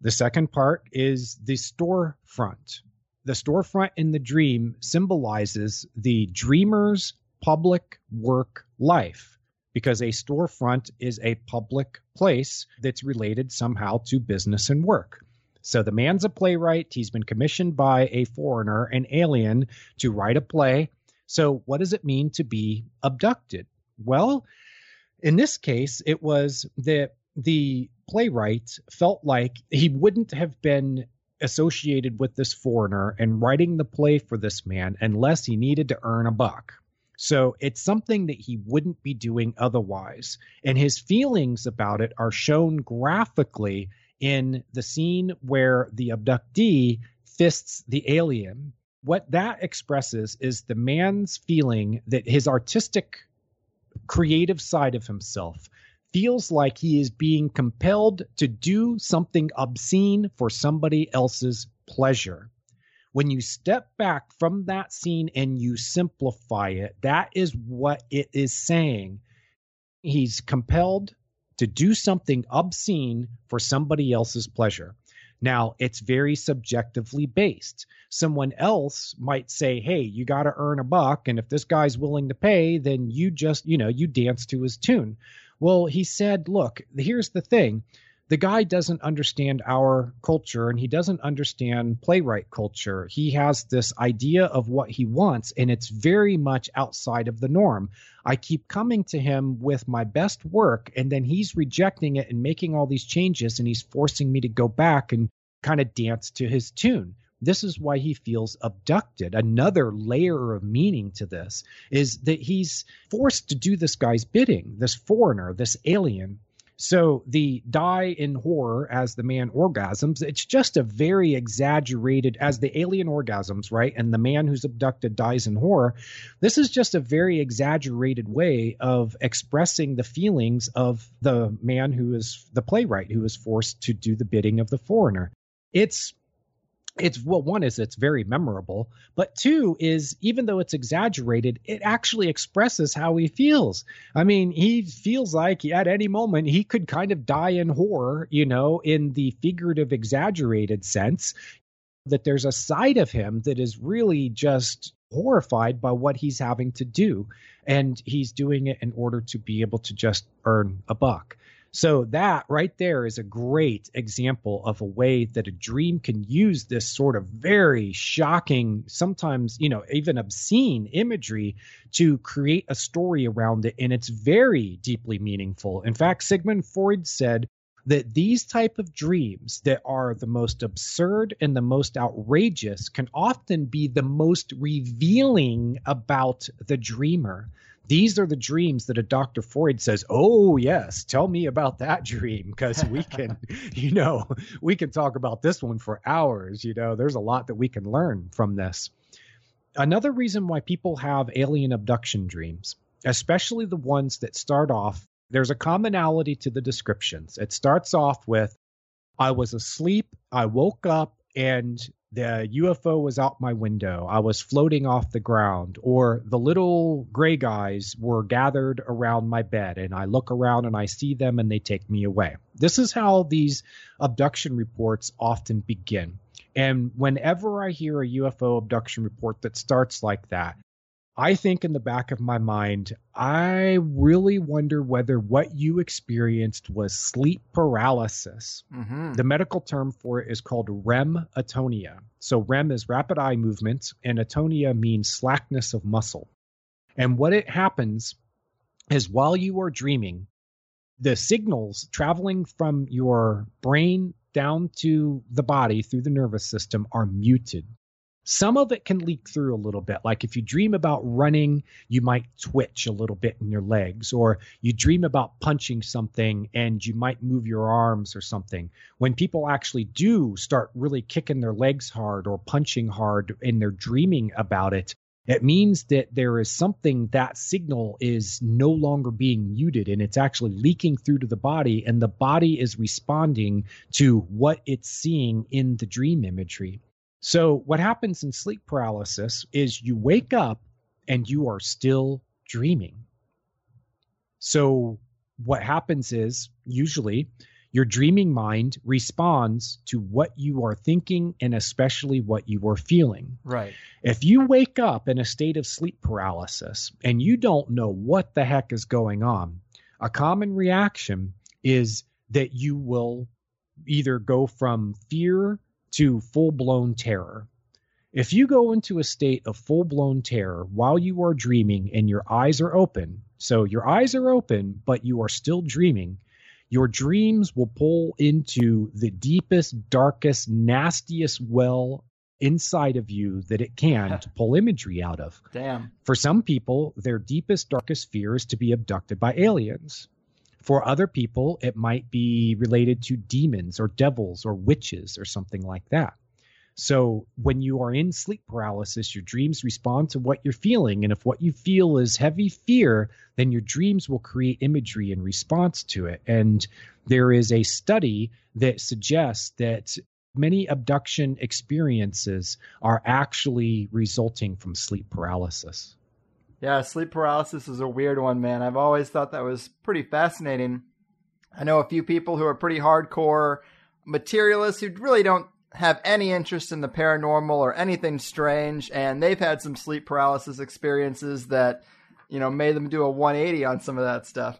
The second part is the storefront. The storefront in the dream symbolizes the dreamer's public work life because a storefront is a public place that's related somehow to business and work. So the man's a playwright. He's been commissioned by a foreigner, an alien, to write a play. So what does it mean to be abducted? Well, in this case, it was that the playwright felt like he wouldn't have been associated with this foreigner and writing the play for this man unless he needed to earn a buck. So it's something that he wouldn't be doing otherwise. And his feelings about it are shown graphically in the scene where the abductee fists the alien. What that expresses is the man's feeling that his artistic, creative side of himself feels like he is being compelled to do something obscene for somebody else's pleasure when you step back from that scene and you simplify it, that is what it is saying. He's compelled to do something obscene for somebody else's pleasure. Now, it's very subjectively based. Someone else might say, hey, you got to earn a buck. And if this guy's willing to pay, then you just, you know, you dance to his tune. Well, he said, look, here's the thing the guy doesn't understand our culture and he doesn't understand playwright culture. He has this idea of what he wants, and it's very much outside of the norm. I keep coming to him with my best work, and then he's rejecting it and making all these changes, and he's forcing me to go back and kind of dance to his tune. This is why he feels abducted. Another layer of meaning to this is that he's forced to do this guy's bidding, this foreigner, this alien so the die in horror as the man orgasms, it's just a very exaggerated as the alien orgasms, right? And the man who's abducted dies in horror. This is just a very exaggerated way of expressing the feelings of the man who is the playwright who is forced to do the bidding of the foreigner. It's it's well one is it's very memorable but two is even though it's exaggerated it actually expresses how he feels. I mean he feels like at any moment he could kind of die in horror you know in the figurative exaggerated sense that there's a side of him that is really just horrified by what he's having to do and he's doing it in order to be able to just earn a buck so that right there is a great example of a way that a dream can use this sort of very shocking, sometimes, you know, even obscene imagery to create a story around it. And it's very deeply meaningful. In fact, Sigmund Freud said that these type of dreams that are the most absurd and the most outrageous can often be the most revealing about the dreamer these are the dreams that a Dr. Freud says, Oh, yes, tell me about that dream because we can, you know, we can talk about this one for hours. You know, there's a lot that we can learn from this. Another reason why people have alien abduction dreams, especially the ones that start off, there's a commonality to the descriptions. It starts off with, I was asleep, I woke up, and the UFO was out my window. I was floating off the ground, or the little gray guys were gathered around my bed, and I look around and I see them and they take me away. This is how these abduction reports often begin. And whenever I hear a UFO abduction report that starts like that, I think in the back of my mind, I really wonder whether what you experienced was sleep paralysis. Mm-hmm. The medical term for it is called REM atonia. So, REM is rapid eye movement, and atonia means slackness of muscle. And what it happens is while you are dreaming, the signals traveling from your brain down to the body through the nervous system are muted. Some of it can leak through a little bit. Like if you dream about running, you might twitch a little bit in your legs, or you dream about punching something and you might move your arms or something. When people actually do start really kicking their legs hard or punching hard and they're dreaming about it, it means that there is something that signal is no longer being muted and it's actually leaking through to the body and the body is responding to what it's seeing in the dream imagery so, what happens in sleep paralysis is you wake up and you are still dreaming. So, what happens is usually your dreaming mind responds to what you are thinking and especially what you are feeling. Right. If you wake up in a state of sleep paralysis and you don't know what the heck is going on, a common reaction is that you will either go from fear to full blown terror. If you go into a state of full blown terror while you are dreaming and your eyes are open, so your eyes are open, but you are still dreaming, your dreams will pull into the deepest, darkest, nastiest well inside of you that it can to pull imagery out of. Damn. For some people, their deepest, darkest fear is to be abducted by aliens. For other people, it might be related to demons or devils or witches or something like that. So when you are in sleep paralysis, your dreams respond to what you're feeling. And if what you feel is heavy fear, then your dreams will create imagery in response to it. And there is a study that suggests that many abduction experiences are actually resulting from sleep paralysis. Yeah, sleep paralysis is a weird one, man. I've always thought that was pretty fascinating. I know a few people who are pretty hardcore materialists who really don't have any interest in the paranormal or anything strange, and they've had some sleep paralysis experiences that, you know, made them do a 180 on some of that stuff.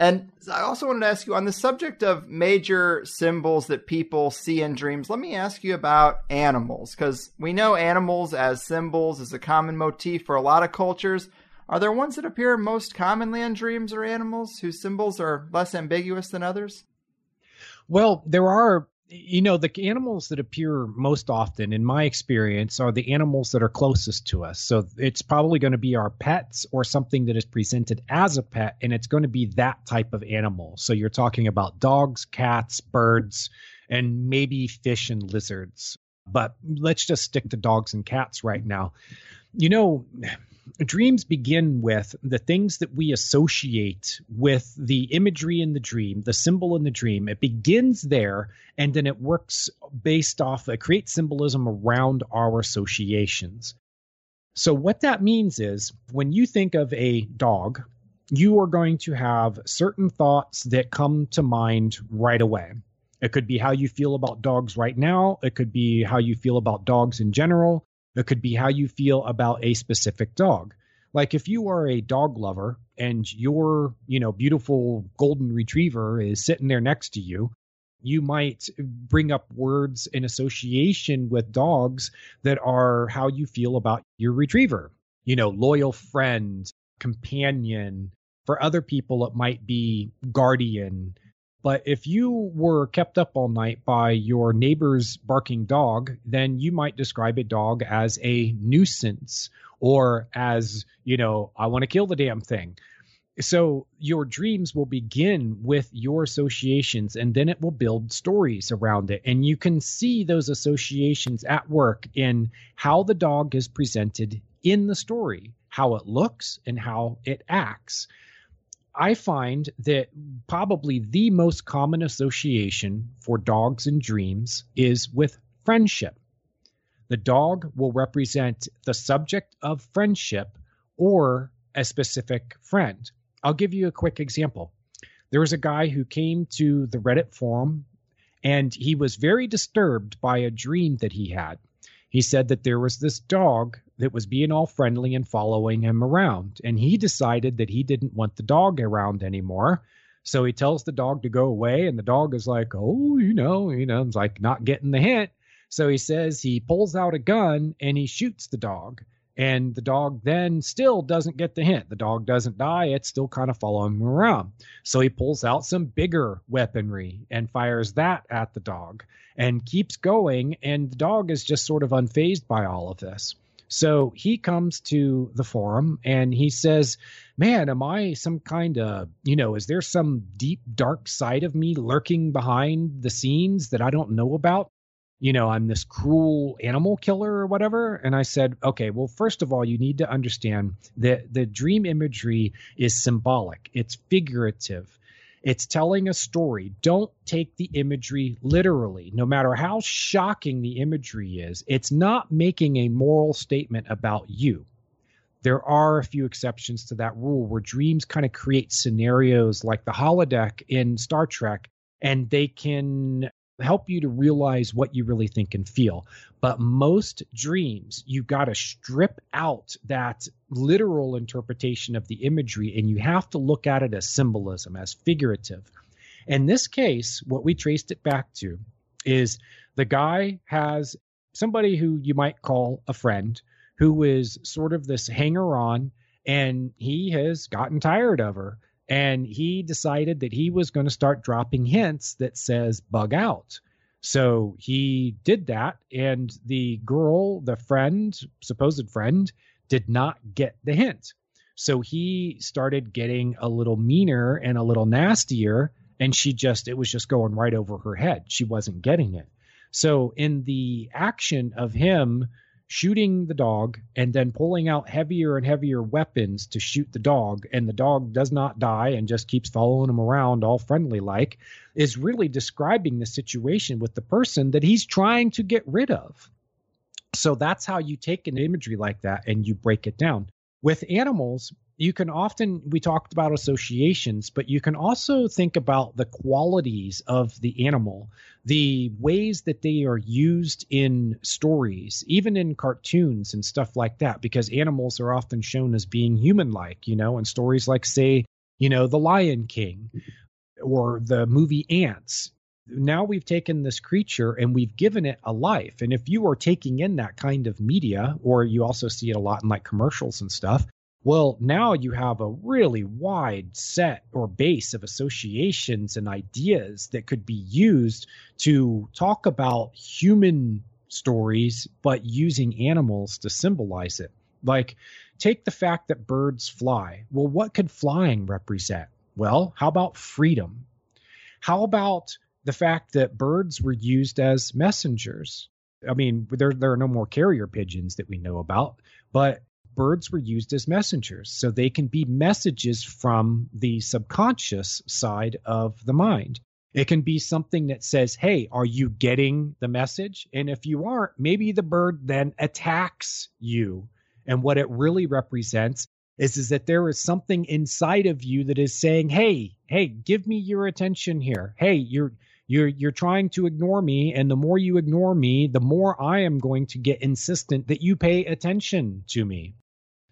And I also wanted to ask you on the subject of major symbols that people see in dreams. Let me ask you about animals, because we know animals as symbols is a common motif for a lot of cultures. Are there ones that appear most commonly in dreams or animals whose symbols are less ambiguous than others? Well, there are you know the animals that appear most often in my experience are the animals that are closest to us. So it's probably going to be our pets or something that is presented as a pet and it's going to be that type of animal. So you're talking about dogs cats birds and maybe fish and lizards. But let's just stick to dogs and cats right now you know dreams begin with the things that we associate with the imagery in the dream, the symbol in the dream. It begins there and then it works based off, it creates symbolism around our associations. So, what that means is when you think of a dog, you are going to have certain thoughts that come to mind right away. It could be how you feel about dogs right now. It could be how you feel about dogs in general. It could be how you feel about a specific dog. Like if you are a dog lover and your, you know, beautiful golden retriever is sitting there next to you, you might bring up words in association with dogs that are how you feel about your retriever. You know, loyal friend, companion. For other people, it might be guardian, but if you were kept up all night by your neighbor's barking dog, then you might describe a dog as a nuisance or as, you know, I want to kill the damn thing. So your dreams will begin with your associations and then it will build stories around it. And you can see those associations at work in how the dog is presented in the story, how it looks and how it acts. I find that probably the most common association for dogs and dreams is with friendship. The dog will represent the subject of friendship or a specific friend. I'll give you a quick example. There was a guy who came to the Reddit forum and he was very disturbed by a dream that he had. He said that there was this dog that was being all friendly and following him around. And he decided that he didn't want the dog around anymore. So he tells the dog to go away, and the dog is like, oh, you know, you know, it's like not getting the hint. So he says he pulls out a gun and he shoots the dog. And the dog then still doesn't get the hint. The dog doesn't die. It's still kind of following him around. So he pulls out some bigger weaponry and fires that at the dog and keeps going. And the dog is just sort of unfazed by all of this. So he comes to the forum and he says, Man, am I some kind of, you know, is there some deep, dark side of me lurking behind the scenes that I don't know about? You know, I'm this cruel animal killer or whatever. And I said, okay, well, first of all, you need to understand that the dream imagery is symbolic, it's figurative. It's telling a story. Don't take the imagery literally. No matter how shocking the imagery is, it's not making a moral statement about you. there are a few exceptions to that rule where dreams kind of create scenarios like the holodeck in Star Trek, and they can help you to realize what you really think and feel. But most dreams, you got to strip out that literal interpretation of the imagery and you have to look at it as symbolism, as figurative. In this case, what we traced it back to is the guy has somebody who you might call a friend who is sort of this hanger on and he has gotten tired of her and he decided that he was going to start dropping hints that says bug out. So he did that and the girl the friend supposed friend did not get the hint. So he started getting a little meaner and a little nastier and she just it was just going right over her head. She wasn't getting it. So in the action of him shooting the dog and then pulling out heavier and heavier weapons to shoot the dog and the dog does not die and just keeps following him around all friendly like is really describing the situation with the person that he's trying to get rid of. So that's how you take an imagery like that and you break it down. With animals you can often we talked about associations but you can also think about the qualities of the animal the ways that they are used in stories even in cartoons and stuff like that because animals are often shown as being human like you know in stories like say you know the lion king or the movie Antz. Now we've taken this creature and we've given it a life. And if you are taking in that kind of media or you also see it a lot in like commercials and stuff well, now you have a really wide set or base of associations and ideas that could be used to talk about human stories, but using animals to symbolize it. Like, take the fact that birds fly. Well, what could flying represent? Well, how about freedom? How about the fact that birds were used as messengers? I mean, there there are no more carrier pigeons that we know about, but birds were used as messengers. So they can be messages from the subconscious side of the mind. It can be something that says, Hey, are you getting the message? And if you aren't, maybe the bird then attacks you. And what it really represents is, is that there is something inside of you that is saying, Hey, hey, give me your attention here. Hey, you're you're you're trying to ignore me and the more you ignore me the more i am going to get insistent that you pay attention to me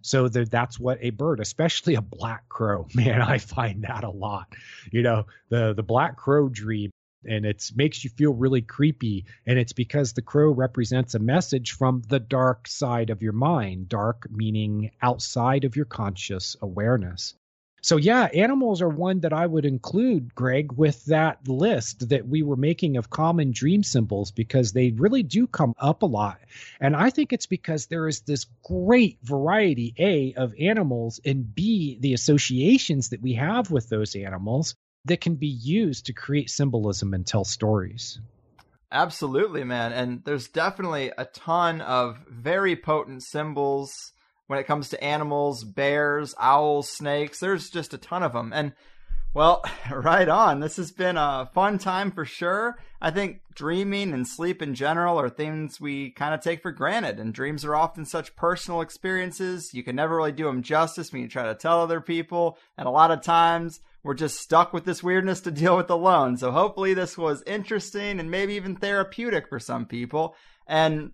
so that that's what a bird, especially a black crow, man, I find that a lot. You know, the the black crow dream and it makes you feel really creepy and it's because the crow represents a message from the dark side of your mind dark meaning outside of your conscious awareness so yeah, animals are one that I would include, Greg, with that list that we were making of common dream symbols because they really do come up a lot. And I think it's because there is this great variety, A, of animals, and B, the associations that we have with those animals that can be used to create symbolism and tell stories. Absolutely, man. And there's definitely a ton of very potent symbols when it comes to animals, bears, owls, snakes. There's just a ton of them. And well, right on. This has been a fun time for sure. I think dreaming and sleep in general are things we kind of take for granted, and dreams are often such personal experiences. You can never really do them justice when you try to tell other people, and a lot of times we're just stuck with this weirdness to deal with alone. So hopefully, this was interesting and maybe even therapeutic for some people. And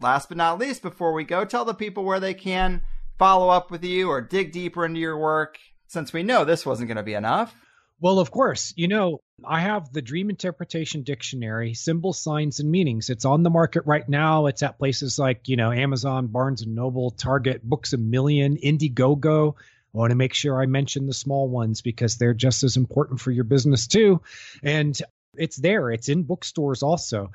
last but not least, before we go, tell the people where they can follow up with you or dig deeper into your work, since we know this wasn't going to be enough. Well, of course, you know, I have the Dream Interpretation Dictionary, Symbols, Signs, and Meanings. It's on the market right now. It's at places like, you know, Amazon, Barnes and Noble, Target, Books a Million, Indiegogo. I want to make sure I mention the small ones because they're just as important for your business too. And it's there. It's in bookstores also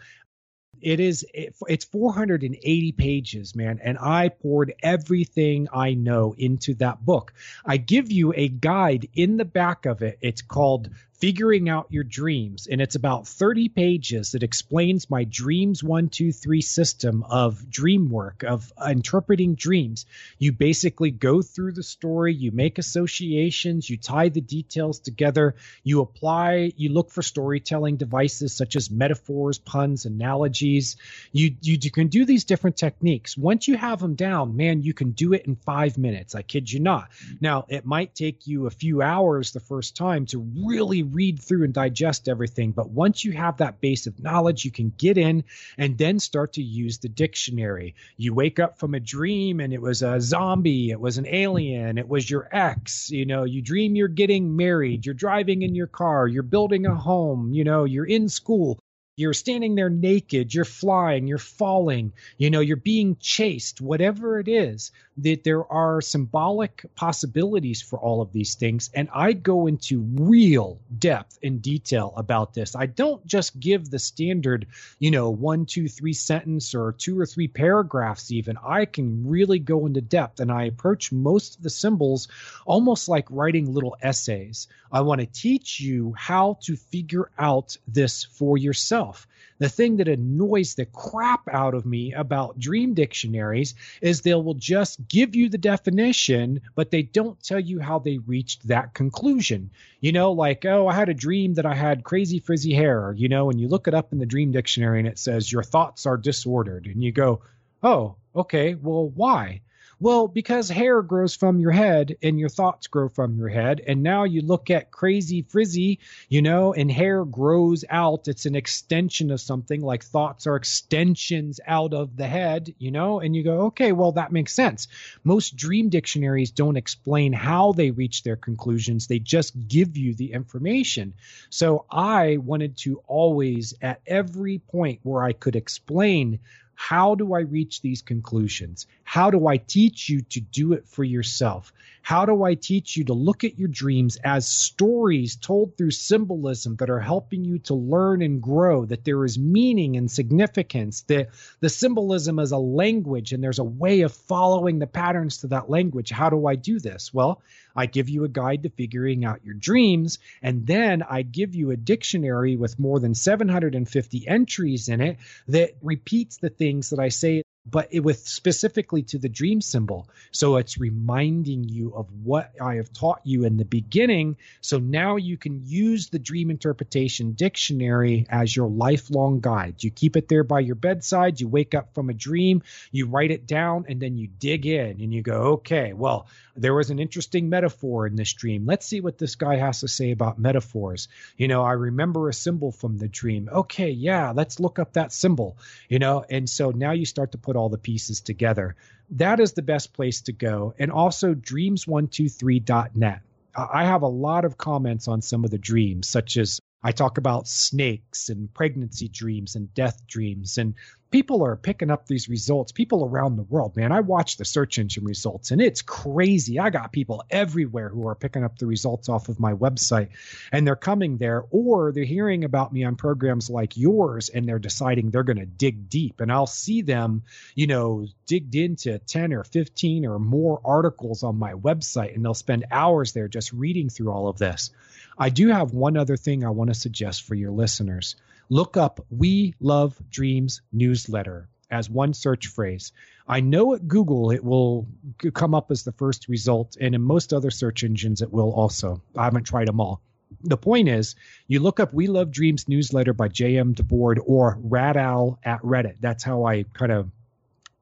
it is it's 480 pages man and i poured everything i know into that book. I give you a guide in the back of it. It's called Figuring Out Your Dreams. And it's about 30 pages that explains my Dreams 123 system of dream work, of interpreting dreams. You basically go through the story, you make associations, you tie the details together, you apply, you look for storytelling devices such as metaphors, puns, analogies. You, you, you can do these different techniques. Once you have them down, man, you can do it in five minutes. I kid you not. Now, it might take you a few hours the first time to really read through and digest everything. But once you have that base of knowledge, you can get in and then start to use the dictionary. You wake up from a dream and it was a zombie, it was an alien, it was your ex. You know, you dream you're getting married, you're driving in your car, you're building a home, you know, you're in school you're standing there naked, you're flying, you're falling, you know, you're being chased, whatever it is, that there are symbolic possibilities for all of these things. And I go into real depth and detail about this. I don't just give the standard, you know, one, two, three sentence or two or three paragraphs, even. I can really go into depth and I approach most of the symbols almost like writing little essays. I want to teach you how to figure out this for yourself. The thing that annoys the crap out of me about dream dictionaries is they will just give you the definition, but they don't tell you how they reached that conclusion. You know, like, oh, I had a dream that I had crazy frizzy hair, you know, and you look it up in the dream dictionary and it says your thoughts are disordered. And you go, oh, okay, well, why? Well, because hair grows from your head and your thoughts grow from your head. And now you look at crazy frizzy, you know, and hair grows out. It's an extension of something like thoughts are extensions out of the head, you know, and you go, okay, well, that makes sense. Most dream dictionaries don't explain how they reach their conclusions, they just give you the information. So I wanted to always, at every point where I could explain how do I reach these conclusions? How do I teach you to do it for yourself? How do I teach you to look at your dreams as stories told through symbolism that are helping you to learn and grow, that there is meaning and significance, that the symbolism is a language and there's a way of following the patterns to that language? How do I do this? Well, I give you a guide to figuring out your dreams, and then I give you a dictionary with more than 750 entries in it that repeats the things that I say but it, with specifically to the dream symbol. So it's reminding you of what I have taught you in the beginning. So now you can use the dream interpretation dictionary as your lifelong guide. You keep it there by your bedside. You wake up from a dream, you write it down, and then you dig in and you go, okay, well, there was an interesting metaphor in this dream. Let's see what this guy has to say about metaphors. You know, I remember a symbol from the dream. Okay, yeah, let's look up that symbol, you know, and so now you start to put put all the pieces together. That is the best place to go. And also dreams123.net. I have a lot of comments on some of the dreams, such as I talk about snakes and pregnancy dreams and death dreams and people are picking up these results. People around the world, man. I watch the search engine results and it's crazy. I got people everywhere who are picking up the results off of my website and they're coming there or they're hearing about me on programs like yours and they're deciding they're going to dig deep. And I'll see them, you know, digged into 10 or 15 or more articles on my website and they'll spend hours there just reading through all of this. I do have one other thing I want to suggest for your listeners look up We Love Dreams newsletter as one search phrase. I know at Google it will come up as the first result, and in most other search engines it will also. I haven't tried them all. The point is, you look up We Love Dreams newsletter by J.M. DeBord or Rad Owl at Reddit. That's how I kind of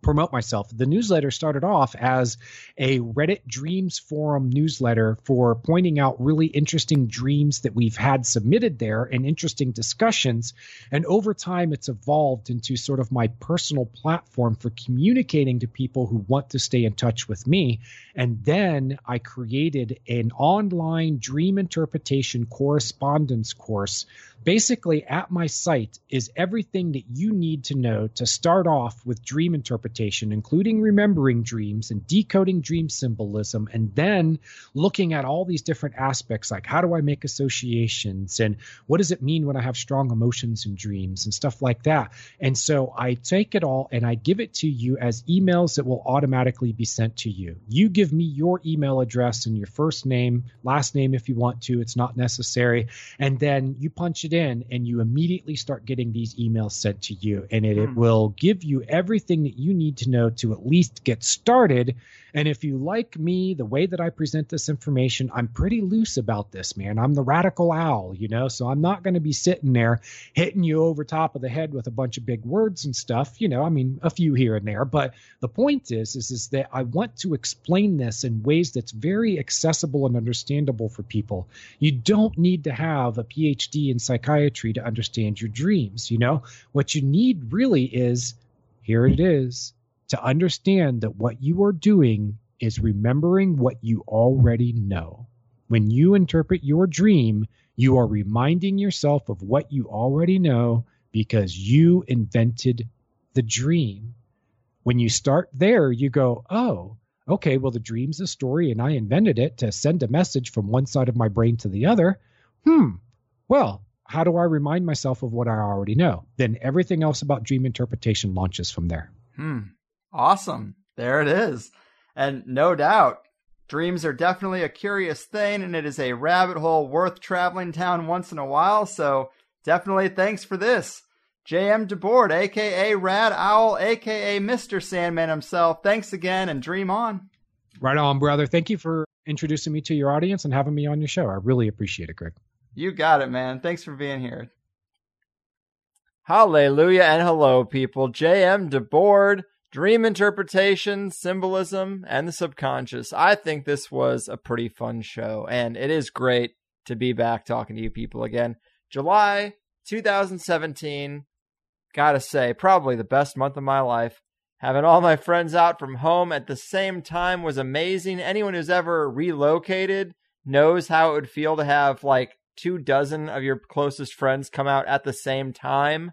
promote myself. The newsletter started off as a Reddit Dreams Forum newsletter for pointing out really interesting dreams that we've had submitted there and interesting discussions. And over time, it's evolved into sort of my personal platform for communicating to people who want to stay in touch with me. And then I created an online dream interpretation correspondence course Basically, at my site is everything that you need to know to start off with dream interpretation, including remembering dreams and decoding dream symbolism, and then looking at all these different aspects like how do I make associations and what does it mean when I have strong emotions in dreams and stuff like that. And so I take it all and I give it to you as emails that will automatically be sent to you. You give me your email address and your first name, last name if you want to, it's not necessary. And then you punch it in and you immediately start getting these emails sent to you. And it, mm. it hmm. will give you everything that you need to know to at least get started. And if you like me, the way that I present this information, I'm pretty loose about this, man. I'm the radical owl, you know, so I'm not going to be sitting there hitting you over top of the head with a bunch of big words and stuff, you know, I mean, a few here and there. But the point is, is, is that I want to explain this in ways that's very accessible and understandable for people. You don't need to have a PhD in psychiatry to understand your dreams, you know? What you need really is here it is to understand that what you are doing is remembering what you already know. When you interpret your dream, you are reminding yourself of what you already know because you invented the dream. When you start there, you go, oh, okay, well, the dream's a story and I invented it to send a message from one side of my brain to the other. Hmm, well, how do I remind myself of what I already know? Then everything else about dream interpretation launches from there. Hmm. Awesome. There it is. And no doubt, dreams are definitely a curious thing, and it is a rabbit hole worth traveling down once in a while. So definitely thanks for this. JM DeBord, aka Rad Owl, aka Mr. Sandman himself. Thanks again and dream on. Right on, brother. Thank you for introducing me to your audience and having me on your show. I really appreciate it, Greg. You got it, man. Thanks for being here. Hallelujah and hello, people. JM DeBord dream interpretation, symbolism, and the subconscious. I think this was a pretty fun show, and it is great to be back talking to you people again. July 2017, gotta say, probably the best month of my life. Having all my friends out from home at the same time was amazing. Anyone who's ever relocated knows how it would feel to have like two dozen of your closest friends come out at the same time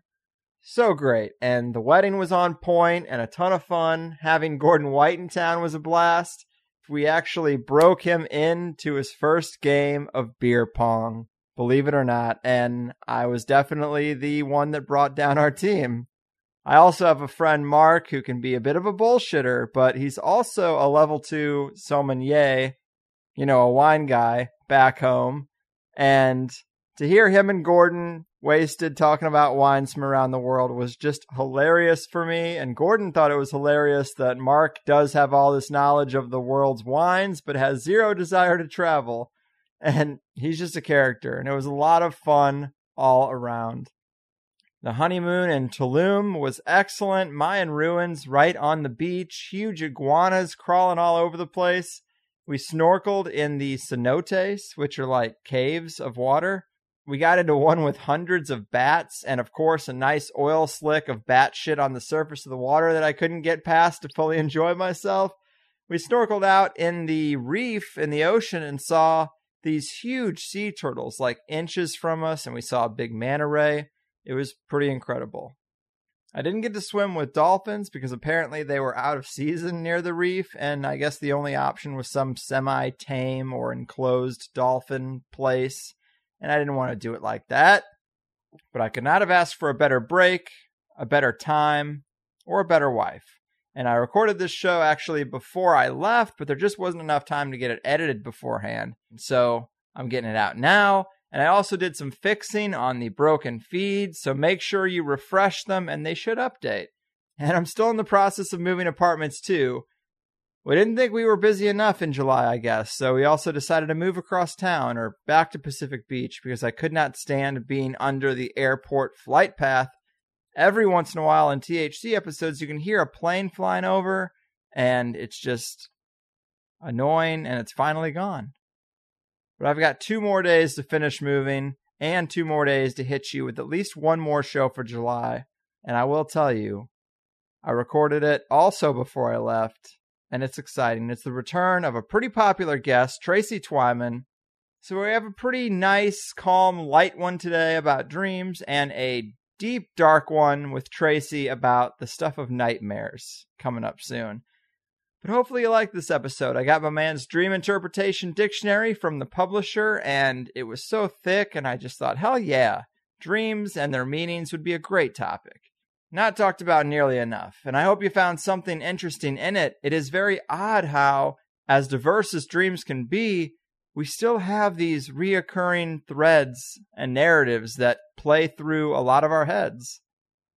so great. And the wedding was on point and a ton of fun. Having Gordon White in town was a blast. We actually broke him into his first game of beer pong, believe it or not. And I was definitely the one that brought down our team. I also have a friend, Mark, who can be a bit of a bullshitter, but he's also a level two sommelier, you know, a wine guy back home. And to hear him and Gordon wasted talking about wines from around the world was just hilarious for me. And Gordon thought it was hilarious that Mark does have all this knowledge of the world's wines, but has zero desire to travel. And he's just a character. And it was a lot of fun all around. The honeymoon in Tulum was excellent. Mayan ruins right on the beach, huge iguanas crawling all over the place. We snorkeled in the cenotes, which are like caves of water we got into one with hundreds of bats and of course a nice oil slick of bat shit on the surface of the water that I couldn't get past to fully enjoy myself. We snorkeled out in the reef in the ocean and saw these huge sea turtles like inches from us and we saw a big manta ray. It was pretty incredible. I didn't get to swim with dolphins because apparently they were out of season near the reef, and I guess the only option was some semi tame or enclosed dolphin place and I didn't want to do it like that. But I could not have asked for a better break, a better time, or a better wife. And I recorded this show actually before I left, but there just wasn't enough time to get it edited beforehand. So I'm getting it out now. And I also did some fixing on the broken feeds, so make sure you refresh them and they should update. And I'm still in the process of moving apartments too, we didn't think we were busy enough in July, I guess, so we also decided to move across town or back to Pacific Beach because I could not stand being under the airport flight path. Every once in a while in THC episodes, you can hear a plane flying over, and it's just annoying, and it's finally gone. But I've got two more days to finish moving and two more days to hit you with at least one more show for July. And I will tell you, I recorded it also before I left and it's exciting. It's the return of a pretty popular guest, Tracy Twyman. So we have a pretty nice, calm, light one today about dreams and a deep, dark one with Tracy about the stuff of nightmares coming up soon. But hopefully you like this episode. I got my man's Dream Interpretation Dictionary from the publisher, and it was so thick, and I just thought, hell yeah, dreams and their meanings would be a great topic. Not talked about nearly enough, and I hope you found something interesting in it. It is very odd how, as diverse as dreams can be, we still have these reoccurring threads and narratives that play through a lot of our heads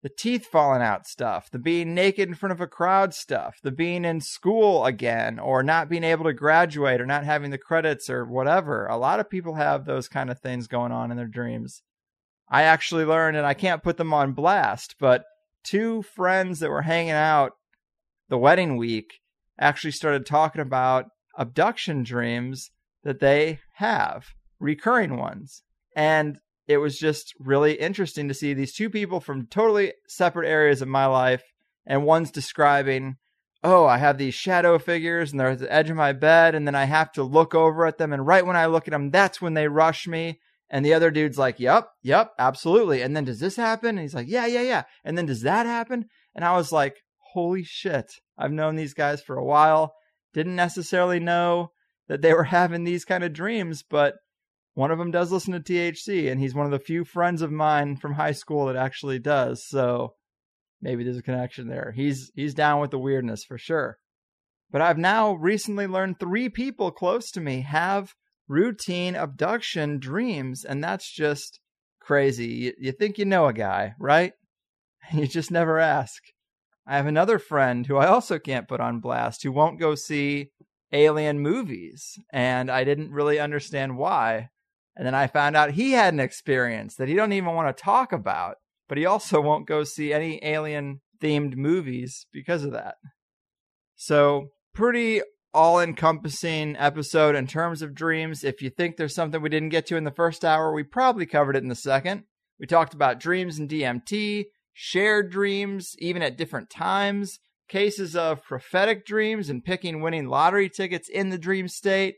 the teeth falling out stuff, the being naked in front of a crowd stuff, the being in school again, or not being able to graduate, or not having the credits, or whatever. A lot of people have those kind of things going on in their dreams. I actually learned, and I can't put them on blast, but two friends that were hanging out the wedding week actually started talking about abduction dreams that they have, recurring ones. And it was just really interesting to see these two people from totally separate areas of my life, and one's describing, oh, I have these shadow figures and they're at the edge of my bed, and then I have to look over at them, and right when I look at them, that's when they rush me. And the other dude's like, yep, yep, absolutely. And then does this happen? And he's like, yeah, yeah, yeah. And then does that happen? And I was like, holy shit. I've known these guys for a while. Didn't necessarily know that they were having these kind of dreams, but one of them does listen to THC, and he's one of the few friends of mine from high school that actually does. So maybe there's a connection there. He's he's down with the weirdness for sure. But I've now recently learned three people close to me have routine abduction dreams, and that's just crazy. You, you think you know a guy, right? You just never ask. I have another friend who I also can't put on blast who won't go see alien movies, and I didn't really understand why. And then I found out he had an experience that he don't even want to talk about, but he also won't go see any alien themed movies because of that. So, pretty all encompassing episode in terms of dreams. If you think there's something we didn't get to in the first hour, we probably covered it in the second. We talked about dreams and DMT, shared dreams, even at different times, cases of prophetic dreams and picking winning lottery tickets in the dream state,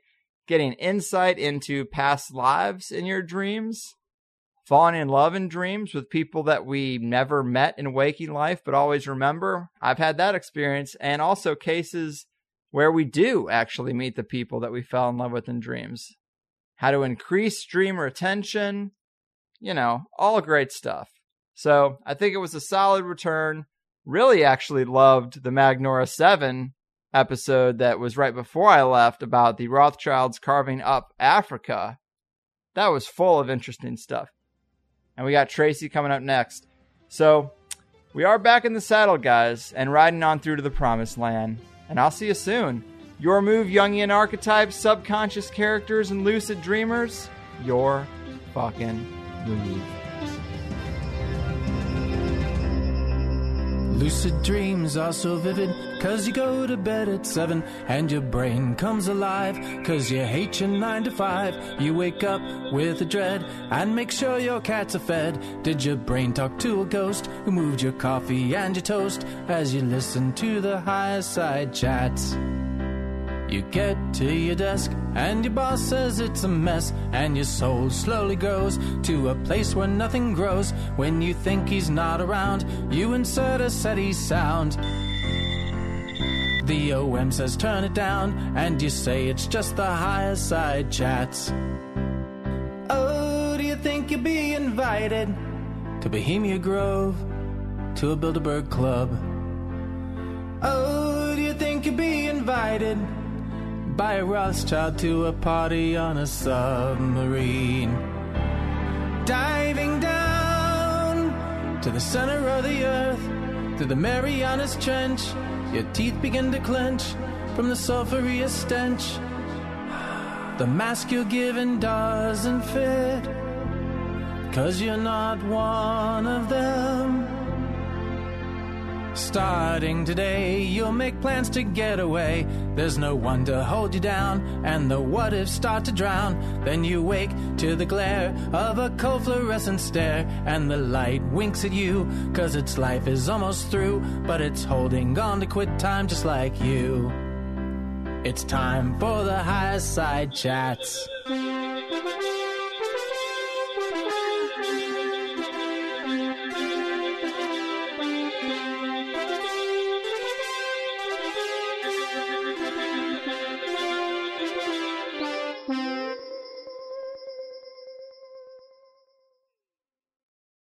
getting insight into past lives in your dreams, falling in love in dreams with people that we never met in waking life but always remember. I've had that experience, and also cases where we do actually meet the people that we fell in love with in dreams. How to increase dream retention, you know, all great stuff. So I think it was a solid return. Really, actually loved the Magnora 7 episode that was right before I left about the Rothschilds carving up Africa. That was full of interesting stuff. And we got Tracy coming up next. So, we are back in the saddle, guys, and riding on through to the promised land. And I'll see you soon. Your move, Jungian archetypes, subconscious characters, and lucid dreamers. Your fucking move. Lucid dreams are so vivid, cause you go to bed at 7 and your brain comes alive, cause you hate your 9 to 5. You wake up with a dread and make sure your cats are fed. Did your brain talk to a ghost who moved your coffee and your toast as you listen to the higher side chats? You get to your desk, and your boss says it's a mess, and your soul slowly goes to a place where nothing grows. When you think he's not around, you insert a SETI sound. The OM says turn it down, and you say it's just the higher side chats. Oh, do you think you'll be invited to Bohemian Grove, to a Bilderberg Club? Oh, do you think you'll be invited? By a Rothschild to a party on a submarine. Diving down to the center of the earth, to the Marianas Trench, your teeth begin to clench from the sulphurous stench. The mask you're given doesn't fit, cause you're not one of them. Starting today, you'll make plans to get away. There's no one to hold you down, and the what ifs start to drown. Then you wake to the glare of a cold fluorescent stare, and the light winks at you, cause its life is almost through, but it's holding on to quit time just like you. It's time for the high side chats.